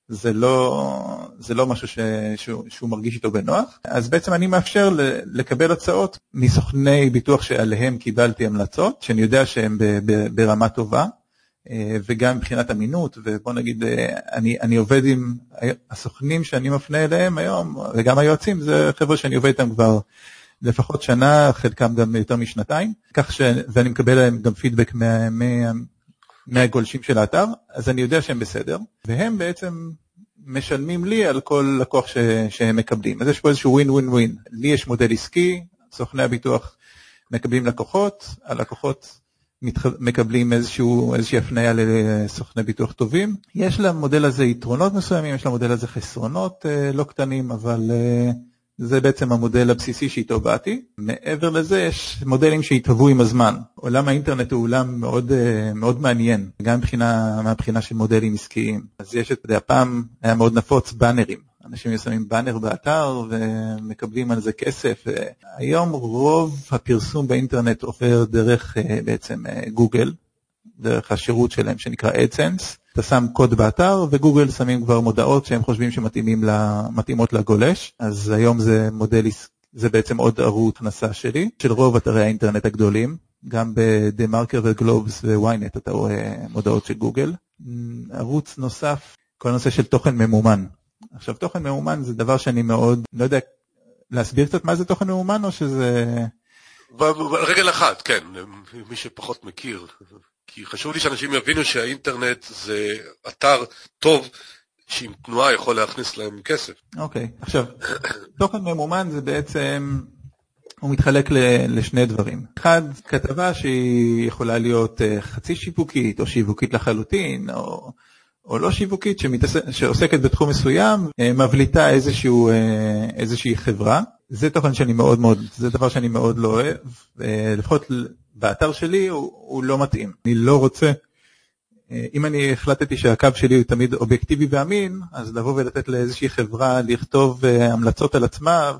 זה לא, זה לא משהו ש, שהוא, שהוא מרגיש איתו בנוח, אז בעצם אני מאפשר לקבל הצעות מסוכני ביטוח שעליהם קיבלתי המלצות, שאני יודע שהם ברמה טובה, אה, וגם מבחינת אמינות, ובוא נגיד, אה, אני, אני עובד עם הסוכנים שאני מפנה אליהם היום, וגם היועצים, זה חבר'ה שאני עובד איתם כבר לפחות שנה, חלקם גם יותר משנתיים, כך ש... ואני מקבל להם גם פידבק מה, מה, מהגולשים של האתר, אז אני יודע שהם בסדר, והם בעצם משלמים לי על כל לקוח ש, שהם מקבלים. אז יש פה איזשהו ווין ווין ווין. לי יש מודל עסקי, סוכני הביטוח מקבלים לקוחות, הלקוחות מקבלים איזשהו, איזושהי הפניה לסוכני ביטוח טובים. יש למודל הזה יתרונות מסוימים, יש למודל הזה חסרונות אה, לא קטנים, אבל אה, זה בעצם המודל הבסיסי שאיתו באתי. מעבר לזה יש מודלים שהתהוו עם הזמן. עולם האינטרנט הוא עולם מאוד, אה, מאוד מעניין, גם מבחינה, מהבחינה של מודלים עסקיים. אז יש, אתה יודע, פעם היה מאוד נפוץ באנרים. אנשים שמים באנר באתר ומקבלים על זה כסף. היום רוב הפרסום באינטרנט עובר דרך בעצם גוגל, דרך השירות שלהם שנקרא AdSense. אתה שם קוד באתר וגוגל שמים כבר מודעות שהם חושבים שמתאימות לגולש, אז היום זה מודל, זה בעצם עוד ערוץ הכנסה שלי, של רוב אתרי האינטרנט הגדולים, גם בדה מרקר וגלובס וויינט אתה רואה מודעות של גוגל. ערוץ נוסף, כל הנושא של תוכן ממומן. עכשיו תוכן ממומן זה דבר שאני מאוד, לא יודע להסביר קצת מה זה תוכן ממומן או שזה... רגל אחת, כן, מי שפחות מכיר. כי חשוב לי שאנשים יבינו שהאינטרנט זה אתר טוב שעם תנועה יכול להכניס להם כסף. אוקיי, okay. עכשיו, תוכן ממומן זה בעצם, הוא מתחלק לשני דברים. אחד, כתבה שהיא יכולה להיות אה, חצי שיווקית או שיווקית לחלוטין, או, או לא שיווקית שמתעס... שעוסקת בתחום מסוים, אה, מבליטה איזשהו, אה, איזושהי חברה. זה תוכן שאני מאוד מאוד, זה דבר שאני מאוד לא אוהב, לפחות באתר שלי הוא, הוא לא מתאים. אני לא רוצה, אה, אם אני החלטתי שהקו שלי הוא תמיד אובייקטיבי ואמין, אז לבוא ולתת לאיזושהי חברה לכתוב אה, המלצות על עצמה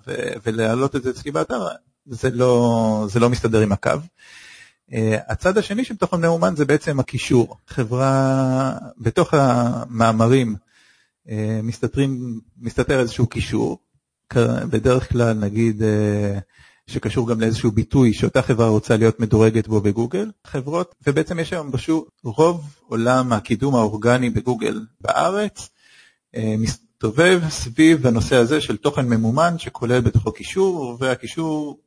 ולהעלות את זה אצלי באתר, זה לא, זה לא מסתדר עם הקו. אה, הצד השני של תוכן מאומן זה בעצם הקישור. חברה, בתוך המאמרים מסתתרים, מסתתר איזשהו קישור, בדרך כלל נגיד שקשור גם לאיזשהו ביטוי שאותה חברה רוצה להיות מדורגת בו בגוגל. חברות, ובעצם יש היום פשוט רוב עולם הקידום האורגני בגוגל בארץ, אה, מסתובב סביב הנושא הזה של תוכן ממומן שכולל בתוכו קישור, והקישור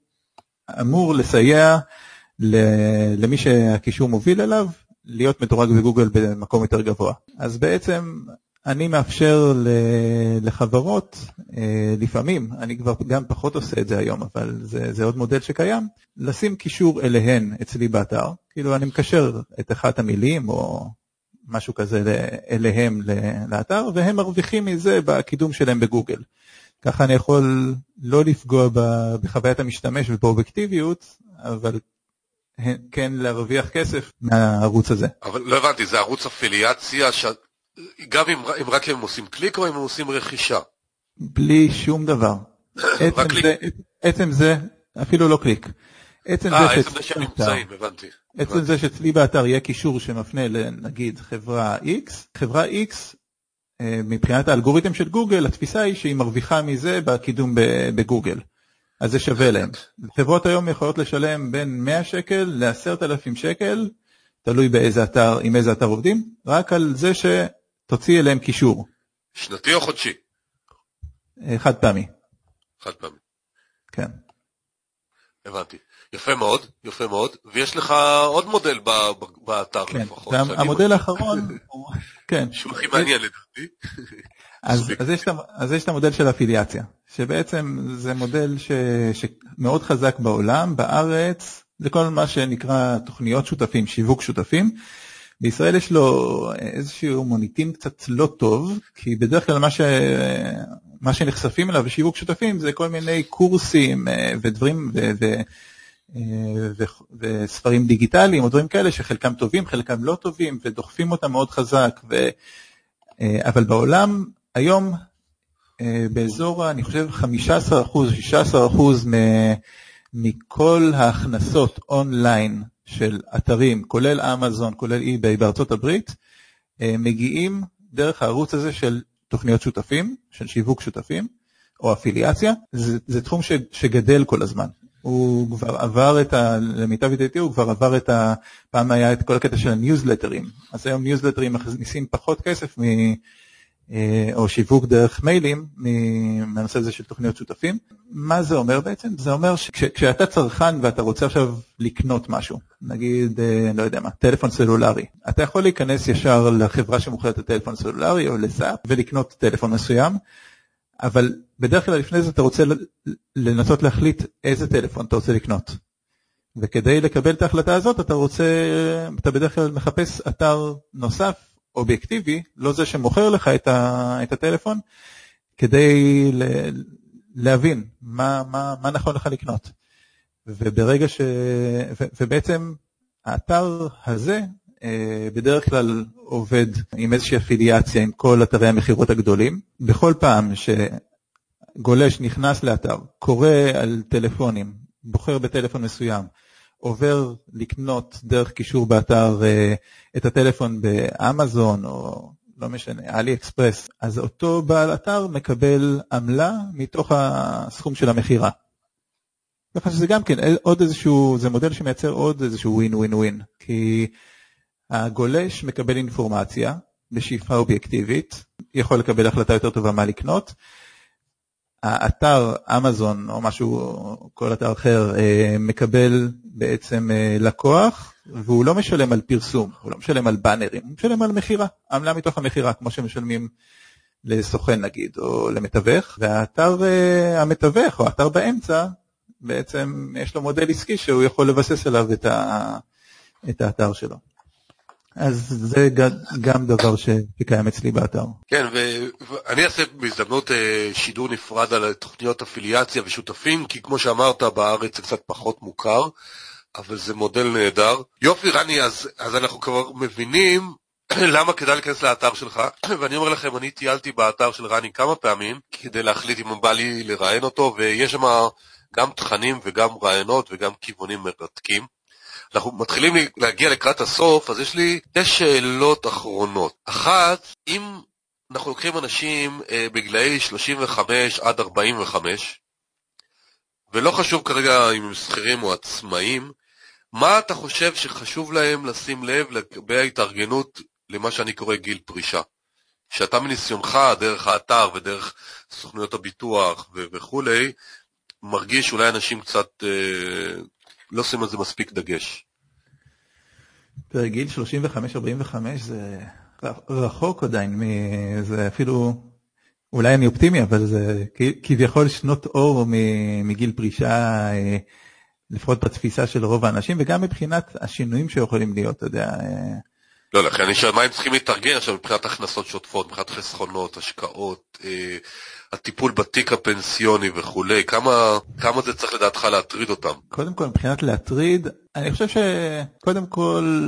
אמור לסייע למי שהקישור מוביל אליו להיות מדורג בגוגל במקום יותר גבוה. אז בעצם אני מאפשר לחברות, אה, לפעמים, אני כבר גם פחות עושה את זה היום, אבל זה, זה עוד מודל שקיים, לשים קישור אליהן אצלי באתר, כאילו אני מקשר את אחת המילים או משהו כזה אליהם לאתר, והם מרוויחים מזה בקידום שלהם בגוגל. ככה אני יכול לא לפגוע בחוויית המשתמש ובאובייקטיביות, אבל כן להרוויח כסף מהערוץ הזה. אבל לא הבנתי, זה ערוץ אפיליאציה גם אם, אם רק הם עושים קליק או אם הם עושים רכישה? בלי שום דבר. עצם, זה, עצם זה, אפילו לא קליק. עצם אה, זה נמצאים, הבנתי. עצם זה שאצלי באתר יהיה קישור שמפנה לנגיד חברה X, חברה X אה, מבחינת האלגוריתם של גוגל, התפיסה היא שהיא מרוויחה מזה בקידום בגוגל. אז זה שווה להם. חברות היום יכולות לשלם בין 100 שקל ל-10,000 שקל, תלוי באיזה אתר, עם איזה אתר עובדים, רק על זה ש... תוציא אליהם קישור. שנתי או חודשי? אה, חד פעמי. חד פעמי. כן. הבנתי. יפה מאוד, יפה מאוד. ויש לך עוד מודל באתר כן, לפחות. המודל האחרון, כן. שהוא הכי מעניין לדעתי. אז, אז, יש, אז יש את המודל של אפיליאציה, שבעצם זה מודל ש, שמאוד חזק בעולם, בארץ, זה כל מה שנקרא תוכניות שותפים, שיווק שותפים, בישראל יש לו איזשהו מוניטין קצת לא טוב, כי בדרך כלל מה, ש... מה שנחשפים אליו בשיווק שותפים זה כל מיני קורסים אה, ודברים ו... ו... אה, ו... וספרים דיגיטליים או דברים כאלה שחלקם טובים, חלקם לא טובים ודוחפים אותם מאוד חזק, ו... אה, אבל בעולם היום באזור, אני חושב 15%, 16% מכל ההכנסות אונליין של אתרים, כולל אמזון, כולל אי-ביי בארצות הברית, אה, מגיעים דרך הערוץ הזה של תוכניות שותפים, של שיווק שותפים, או אפיליאציה, זה, זה תחום ש, שגדל כל הזמן. הוא כבר עבר את ה... למיטב ידיעתי הוא כבר עבר את ה... פעם היה את כל הקטע של הניוזלטרים, אז היום ניוזלטרים מכניסים פחות כסף. אה, או שיווק דרך מיילים מהנושא הזה של תוכניות שותפים. מה זה אומר בעצם? זה אומר שכשאתה צרכן ואתה רוצה עכשיו לקנות משהו, נגיד, אה, לא יודע מה, טלפון סלולרי, אתה יכול להיכנס ישר לחברה שמוכרת את הטלפון הסלולרי או לסאפ ולקנות טלפון מסוים, אבל בדרך כלל לפני זה אתה רוצה לנסות להחליט איזה טלפון אתה רוצה לקנות. וכדי לקבל את ההחלטה הזאת אתה רוצה, אתה בדרך כלל מחפש אתר נוסף אובייקטיבי, לא זה שמוכר לך את, ה, את הטלפון, כדי ל, להבין מה, מה, מה נכון לך לקנות. וברגע ש... ו, ובעצם האתר הזה אה, בדרך כלל עובד עם איזושהי אפיליאציה עם כל אתרי המכירות הגדולים. בכל פעם שגולש נכנס לאתר, קורא על טלפונים, בוחר בטלפון מסוים, עובר לקנות דרך קישור באתר אה, את הטלפון באמזון או לא משנה, אלי אקספרס, אז אותו בעל אתר מקבל עמלה מתוך הסכום של המכירה. ככה שזה גם כן עוד איזשהו, זה מודל שמייצר עוד איזשהו ווין ווין ווין, כי הגולש מקבל אינפורמציה בשאיפה אובייקטיבית, יכול לקבל החלטה יותר טובה מה לקנות. האתר אמזון או משהו, כל אתר אחר, אה, מקבל בעצם אה, לקוח והוא לא משלם על פרסום, הוא לא משלם על באנרים, הוא משלם על מכירה, עמלה מתוך המכירה, כמו שמשלמים לסוכן נגיד, או למתווך, והאתר אה, המתווך או האתר באמצע, בעצם יש לו מודל עסקי שהוא יכול לבסס עליו את, ה, את האתר שלו. אז זה גם דבר שקיים אצלי באתר. כן, ואני אעשה בהזדמנות אה, שידור נפרד על תוכניות אפיליאציה ושותפים, כי כמו שאמרת, בארץ זה קצת פחות מוכר, אבל זה מודל נהדר. יופי, רני, אז, אז אנחנו כבר מבינים למה כדאי להיכנס לאתר שלך, ואני אומר לכם, אני טיילתי באתר של רני כמה פעמים, כדי להחליט אם בא לי לראיין אותו, ויש שם גם תכנים וגם רעיונות וגם כיוונים מרתקים. אנחנו מתחילים להגיע לקראת הסוף, אז יש לי שתי שאלות אחרונות. אחת, אם אנחנו לוקחים אנשים אה, בגילאי 35 עד 45, ולא חשוב כרגע אם הם שכירים או עצמאים, מה אתה חושב שחשוב להם לשים לב לגבי ההתארגנות למה שאני קורא גיל פרישה? שאתה מניסיונך, דרך האתר ודרך סוכנויות הביטוח וכולי, מרגיש שאולי אנשים קצת אה, לא שמים על זה מספיק דגש. תראה, גיל 35-45 זה רחוק עדיין, זה אפילו, אולי אני אופטימי, אבל זה כביכול שנות אור מגיל פרישה, אה, לפחות בתפיסה של רוב האנשים, וגם מבחינת השינויים שיכולים להיות, אתה יודע. אה, לא, לכן אני שואל, מה הם צריכים להתארגן עכשיו מבחינת הכנסות שוטפות, מבחינת חסכונות, השקעות, אה, הטיפול בתיק הפנסיוני וכולי, כמה, כמה זה צריך לדעתך להטריד אותם? קודם כל, מבחינת להטריד, אני חושב שקודם כל,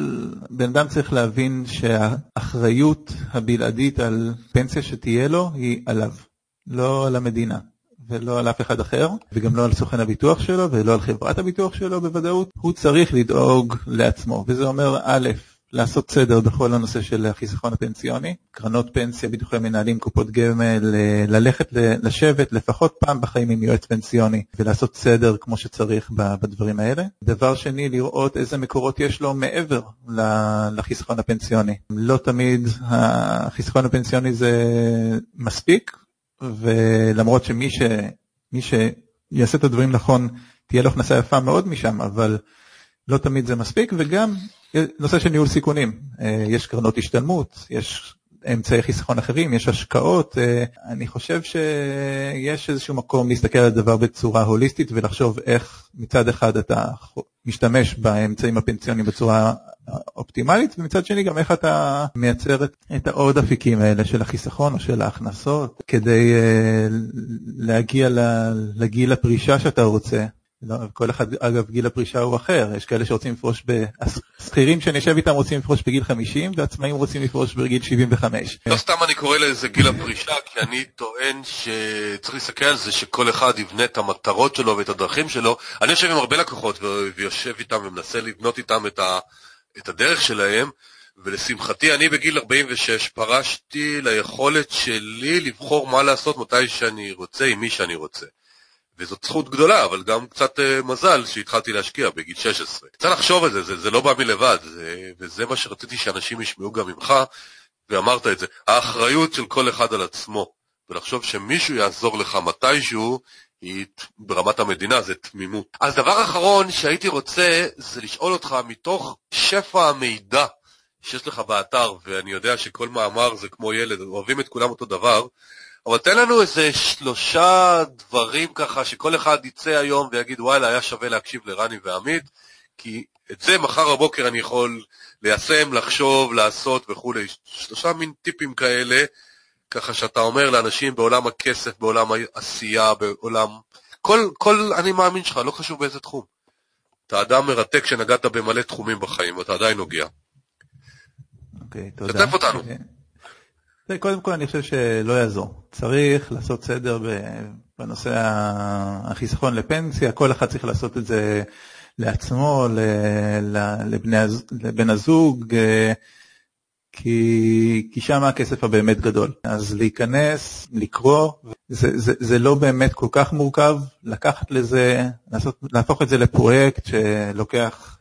בן אדם צריך להבין שהאחריות הבלעדית על פנסיה שתהיה לו היא עליו, לא על המדינה. ולא על אף אחד אחר, וגם לא על סוכן הביטוח שלו, ולא על חברת הביטוח שלו בוודאות, הוא צריך לדאוג לעצמו, וזה אומר א', לעשות סדר בכל הנושא של החיסכון הפנסיוני, קרנות פנסיה, ביטוחי מנהלים, קופות גמל, אה, ללכת לשבת לפחות פעם בחיים עם יועץ פנסיוני ולעשות סדר כמו שצריך בדברים האלה. דבר שני, לראות איזה מקורות יש לו מעבר לחיסכון הפנסיוני. לא תמיד החיסכון הפנסיוני זה מספיק, ולמרות שמי ש... שיעשה את הדברים נכון, תהיה לו הכנסה יפה מאוד משם, אבל לא תמיד זה מספיק, וגם נושא של ניהול סיכונים, אה, יש קרנות השתלמות, יש אמצעי חיסכון אחרים, יש השקעות, אה, אני חושב שיש איזשהו מקום להסתכל על הדבר בצורה הוליסטית ולחשוב איך מצד אחד אתה משתמש באמצעים הפנסיוניים בצורה אופטימלית, ומצד שני גם איך אתה מייצר את העוד אפיקים האלה של החיסכון או של ההכנסות כדי אה, להגיע לגיל הפרישה שאתה רוצה. לא, כל אחד, אגב, גיל הפרישה הוא אחר, יש כאלה שרוצים לפרוש, השכירים שאני יושב איתם רוצים לפרוש בגיל 50, ועצמאים רוצים לפרוש בגיל 75. לא סתם אני קורא לזה גיל הפרישה, כי אני טוען שצריך להסתכל על זה שכל אחד יבנה את המטרות שלו ואת הדרכים שלו. אני יושב עם הרבה לקוחות ויושב איתם ומנסה לבנות איתם את, ה, את הדרך שלהם, ולשמחתי אני בגיל 46 פרשתי ליכולת שלי לבחור מה לעשות מתי שאני רוצה עם מי שאני רוצה. וזאת זכות גדולה, אבל גם קצת uh, מזל שהתחלתי להשקיע בגיל 16. צריך לחשוב על זה, זה, זה לא בא מלבד, זה, וזה מה שרציתי שאנשים ישמעו גם ממך, ואמרת את זה. האחריות של כל אחד על עצמו, ולחשוב שמישהו יעזור לך מתישהו, היא ברמת המדינה, זה תמימות. אז דבר אחרון שהייתי רוצה, זה לשאול אותך, מתוך שפע המידע שיש לך באתר, ואני יודע שכל מאמר זה כמו ילד, אוהבים את כולם אותו דבר, אבל תן לנו איזה שלושה דברים ככה, שכל אחד יצא היום ויגיד, וואלה, היה שווה להקשיב לרני ועמית, כי את זה מחר בבוקר אני יכול ליישם, לחשוב, לעשות וכולי. שלושה מין טיפים כאלה, ככה שאתה אומר לאנשים בעולם הכסף, בעולם העשייה, בעולם... כל, כל אני מאמין שלך, לא חשוב באיזה תחום. אתה אדם מרתק שנגעת במלא תחומים בחיים, ואתה עדיין נוגע. אוקיי, תודה. שתף אותנו. אה, קודם כל אני חושב שלא יעזור. צריך לעשות סדר בנושא החיסכון לפנסיה, כל אחד צריך לעשות את זה לעצמו, לבן הזוג, אה, כי, כי שם הכסף הבאמת גדול. אז להיכנס, לקרוא, זה, זה, זה לא באמת כל כך מורכב, לקחת לזה, לעשות, להפוך את זה לפרויקט שלוקח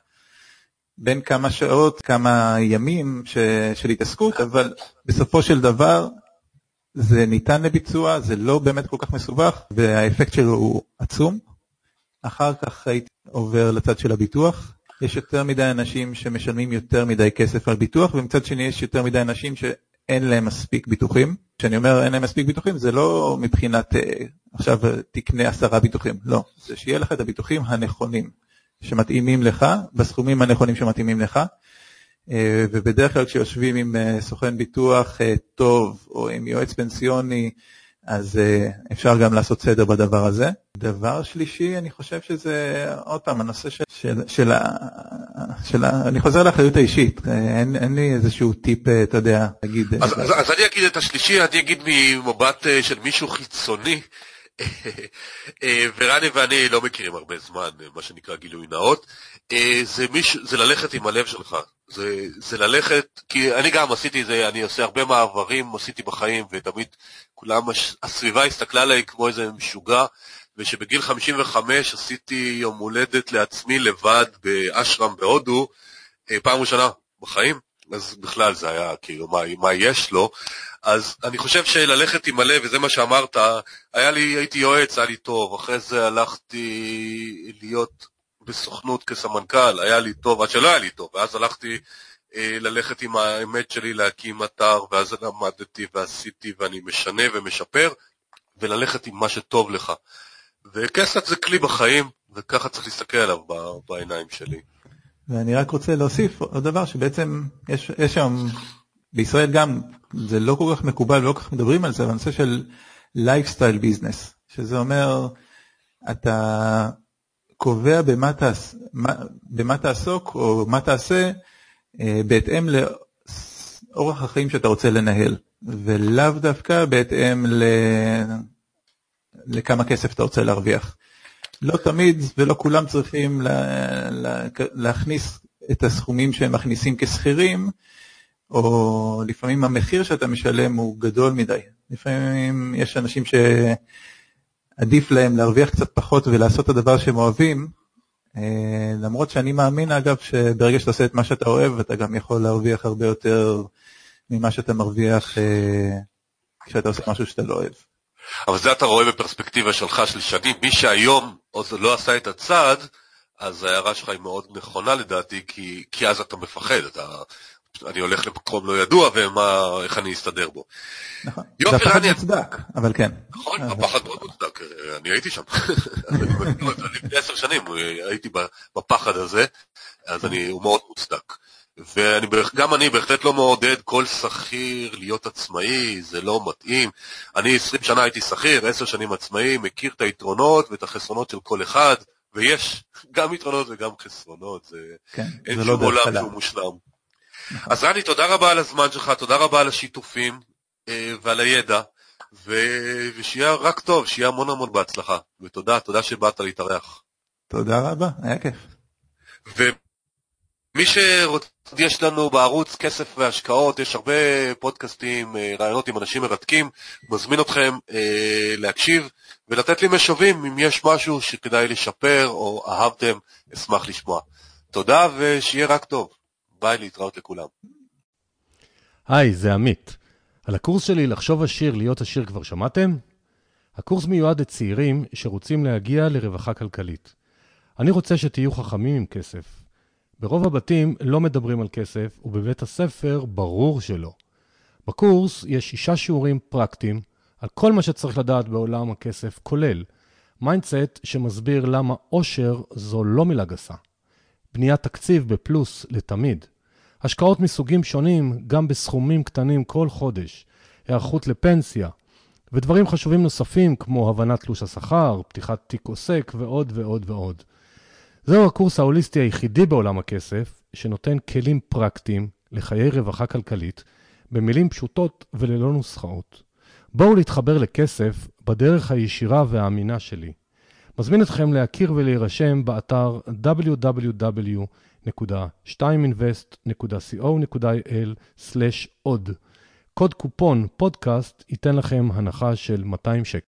בין כמה שעות, כמה ימים ש, של התעסקות, אבל בסופו של דבר זה ניתן לביצוע, זה לא באמת כל כך מסובך, והאפקט שלו הוא עצום. אחר כך הייתי עובר לצד של הביטוח. יש יותר מדי אנשים שמשלמים יותר מדי כסף על ביטוח, ומצד שני יש יותר מדי אנשים שאין להם מספיק ביטוחים. כשאני אומר אין להם מספיק ביטוחים, זה לא מבחינת אה, עכשיו תקנה עשרה ביטוחים, לא. זה שיהיה לך את הביטוחים הנכונים, שמתאימים לך, בסכומים הנכונים שמתאימים לך. אה, ובדרך כלל כשיושבים עם אה, סוכן ביטוח טוב או עם יועץ פנסיוני, אז אפשר גם לעשות סדר בדבר הזה. דבר שלישי, אני חושב שזה, עוד פעם, הנושא של, של, של, של. אני חוזר לאחריות האישית, אה, אין, אין לי איזשהו טיפ, אה, אתה יודע, להגיד... אז, אז, אז אני אגיד את השלישי, אני אגיד ממבט של מישהו חיצוני. ורני ואני לא מכירים הרבה זמן, מה שנקרא גילוי נאות. זה, מיש, זה ללכת עם הלב שלך, זה, זה ללכת, כי אני גם עשיתי את זה, אני עושה הרבה מעברים, עשיתי בחיים, ותמיד כולם, הסביבה הסתכלה עליי כמו איזה משוגע, ושבגיל 55 עשיתי יום הולדת לעצמי לבד באשרם בהודו, אה, פעם ראשונה בחיים, אז בכלל זה היה כאילו מה, מה יש לו, אז אני חושב שללכת עם הלב, וזה מה שאמרת, היה לי, הייתי יועץ, היה לי טוב, אחרי זה הלכתי להיות בסוכנות כסמנכ"ל, היה לי טוב, עד שלא היה לי טוב, ואז הלכתי אה, ללכת עם האמת שלי להקים אתר, ואז למדתי ועשיתי ואני משנה ומשפר, וללכת עם מה שטוב לך. וכסף זה כלי בחיים, וככה צריך להסתכל עליו בעיניים שלי. ואני רק רוצה להוסיף עוד דבר שבעצם יש, יש שם, בישראל גם, זה לא כל כך מקובל ולא כל כך מדברים על זה, אבל הנושא של lifestyle business, שזה אומר, אתה קובע במה, תעס, במה תעסוק או מה תעשה אה, בהתאם לאורח החיים שאתה רוצה לנהל, ולאו דווקא בהתאם ל... לכמה כסף אתה רוצה להרוויח. לא תמיד ולא כולם צריכים לה, לה, להכניס את הסכומים שהם מכניסים כשכירים, או לפעמים המחיר שאתה משלם הוא גדול מדי. לפעמים יש אנשים שעדיף להם להרוויח קצת פחות ולעשות את הדבר שהם אוהבים, אה, למרות שאני מאמין אגב שברגע שאתה עושה את מה שאתה אוהב אתה גם יכול להרוויח הרבה יותר ממה שאתה מרוויח אה, כשאתה עושה משהו שאתה לא אוהב. אבל זה אתה רואה בפרספקטיבה שלך של שנים, מי שהיום עוד לא עשה את הצעד, אז ההערה שלך היא מאוד נכונה לדעתי, כי, כי אז אתה מפחד, אתה, אני הולך למקום לא ידוע ואיך אני אסתדר בו. נכון, זה הפחד מוצדק, אבל כן. נכון, הפחד מאוד מוצדק, אני הייתי שם. לפני עשר שנים הייתי בפחד הזה, אז אני, הוא מאוד מוצדק. וגם אני בהחלט לא מעודד כל שכיר להיות עצמאי, זה לא מתאים. אני עשרים שנה הייתי שכיר, עשר שנים עצמאי, מכיר את היתרונות ואת החסרונות של כל אחד, ויש גם יתרונות וגם חסרונות, זה... כן, אין זה לא שום לא עולם שהוא מושלם. נכון. אז רני, תודה רבה על הזמן שלך, תודה רבה על השיתופים אה, ועל הידע, ו... ושיהיה רק טוב, שיהיה המון המון בהצלחה. ותודה, תודה שבאת להתארח. תודה רבה, היה כיף. ומי שרוצה, יש לנו בערוץ כסף והשקעות, יש הרבה פודקאסטים, אה, רעיונות עם אנשים מרתקים, מזמין אתכם אה, להקשיב ולתת לי משובים אם יש משהו שכדאי לשפר או אהבתם, אשמח לשמוע. תודה ושיהיה רק טוב. ביי, להתראות לכולם. היי, זה עמית. על הקורס שלי לחשוב עשיר, להיות עשיר כבר שמעתם? הקורס מיועד לצעירים שרוצים להגיע לרווחה כלכלית. אני רוצה שתהיו חכמים עם כסף. ברוב הבתים לא מדברים על כסף, ובבית הספר ברור שלא. בקורס יש שישה שיעורים פרקטיים על כל מה שצריך לדעת בעולם הכסף, כולל mindset שמסביר למה עושר זו לא מילה גסה. בניית תקציב בפלוס לתמיד. השקעות מסוגים שונים, גם בסכומים קטנים כל חודש. היערכות לפנסיה. ודברים חשובים נוספים כמו הבנת תלוש השכר, פתיחת תיק עוסק ועוד ועוד ועוד. זהו הקורס ההוליסטי היחידי בעולם הכסף, שנותן כלים פרקטיים לחיי רווחה כלכלית, במילים פשוטות וללא נוסחאות. בואו להתחבר לכסף בדרך הישירה והאמינה שלי. מזמין אתכם להכיר ולהירשם באתר www.2invest.co.il/עוד. קוד קופון פודקאסט ייתן לכם הנחה של 200 שקל.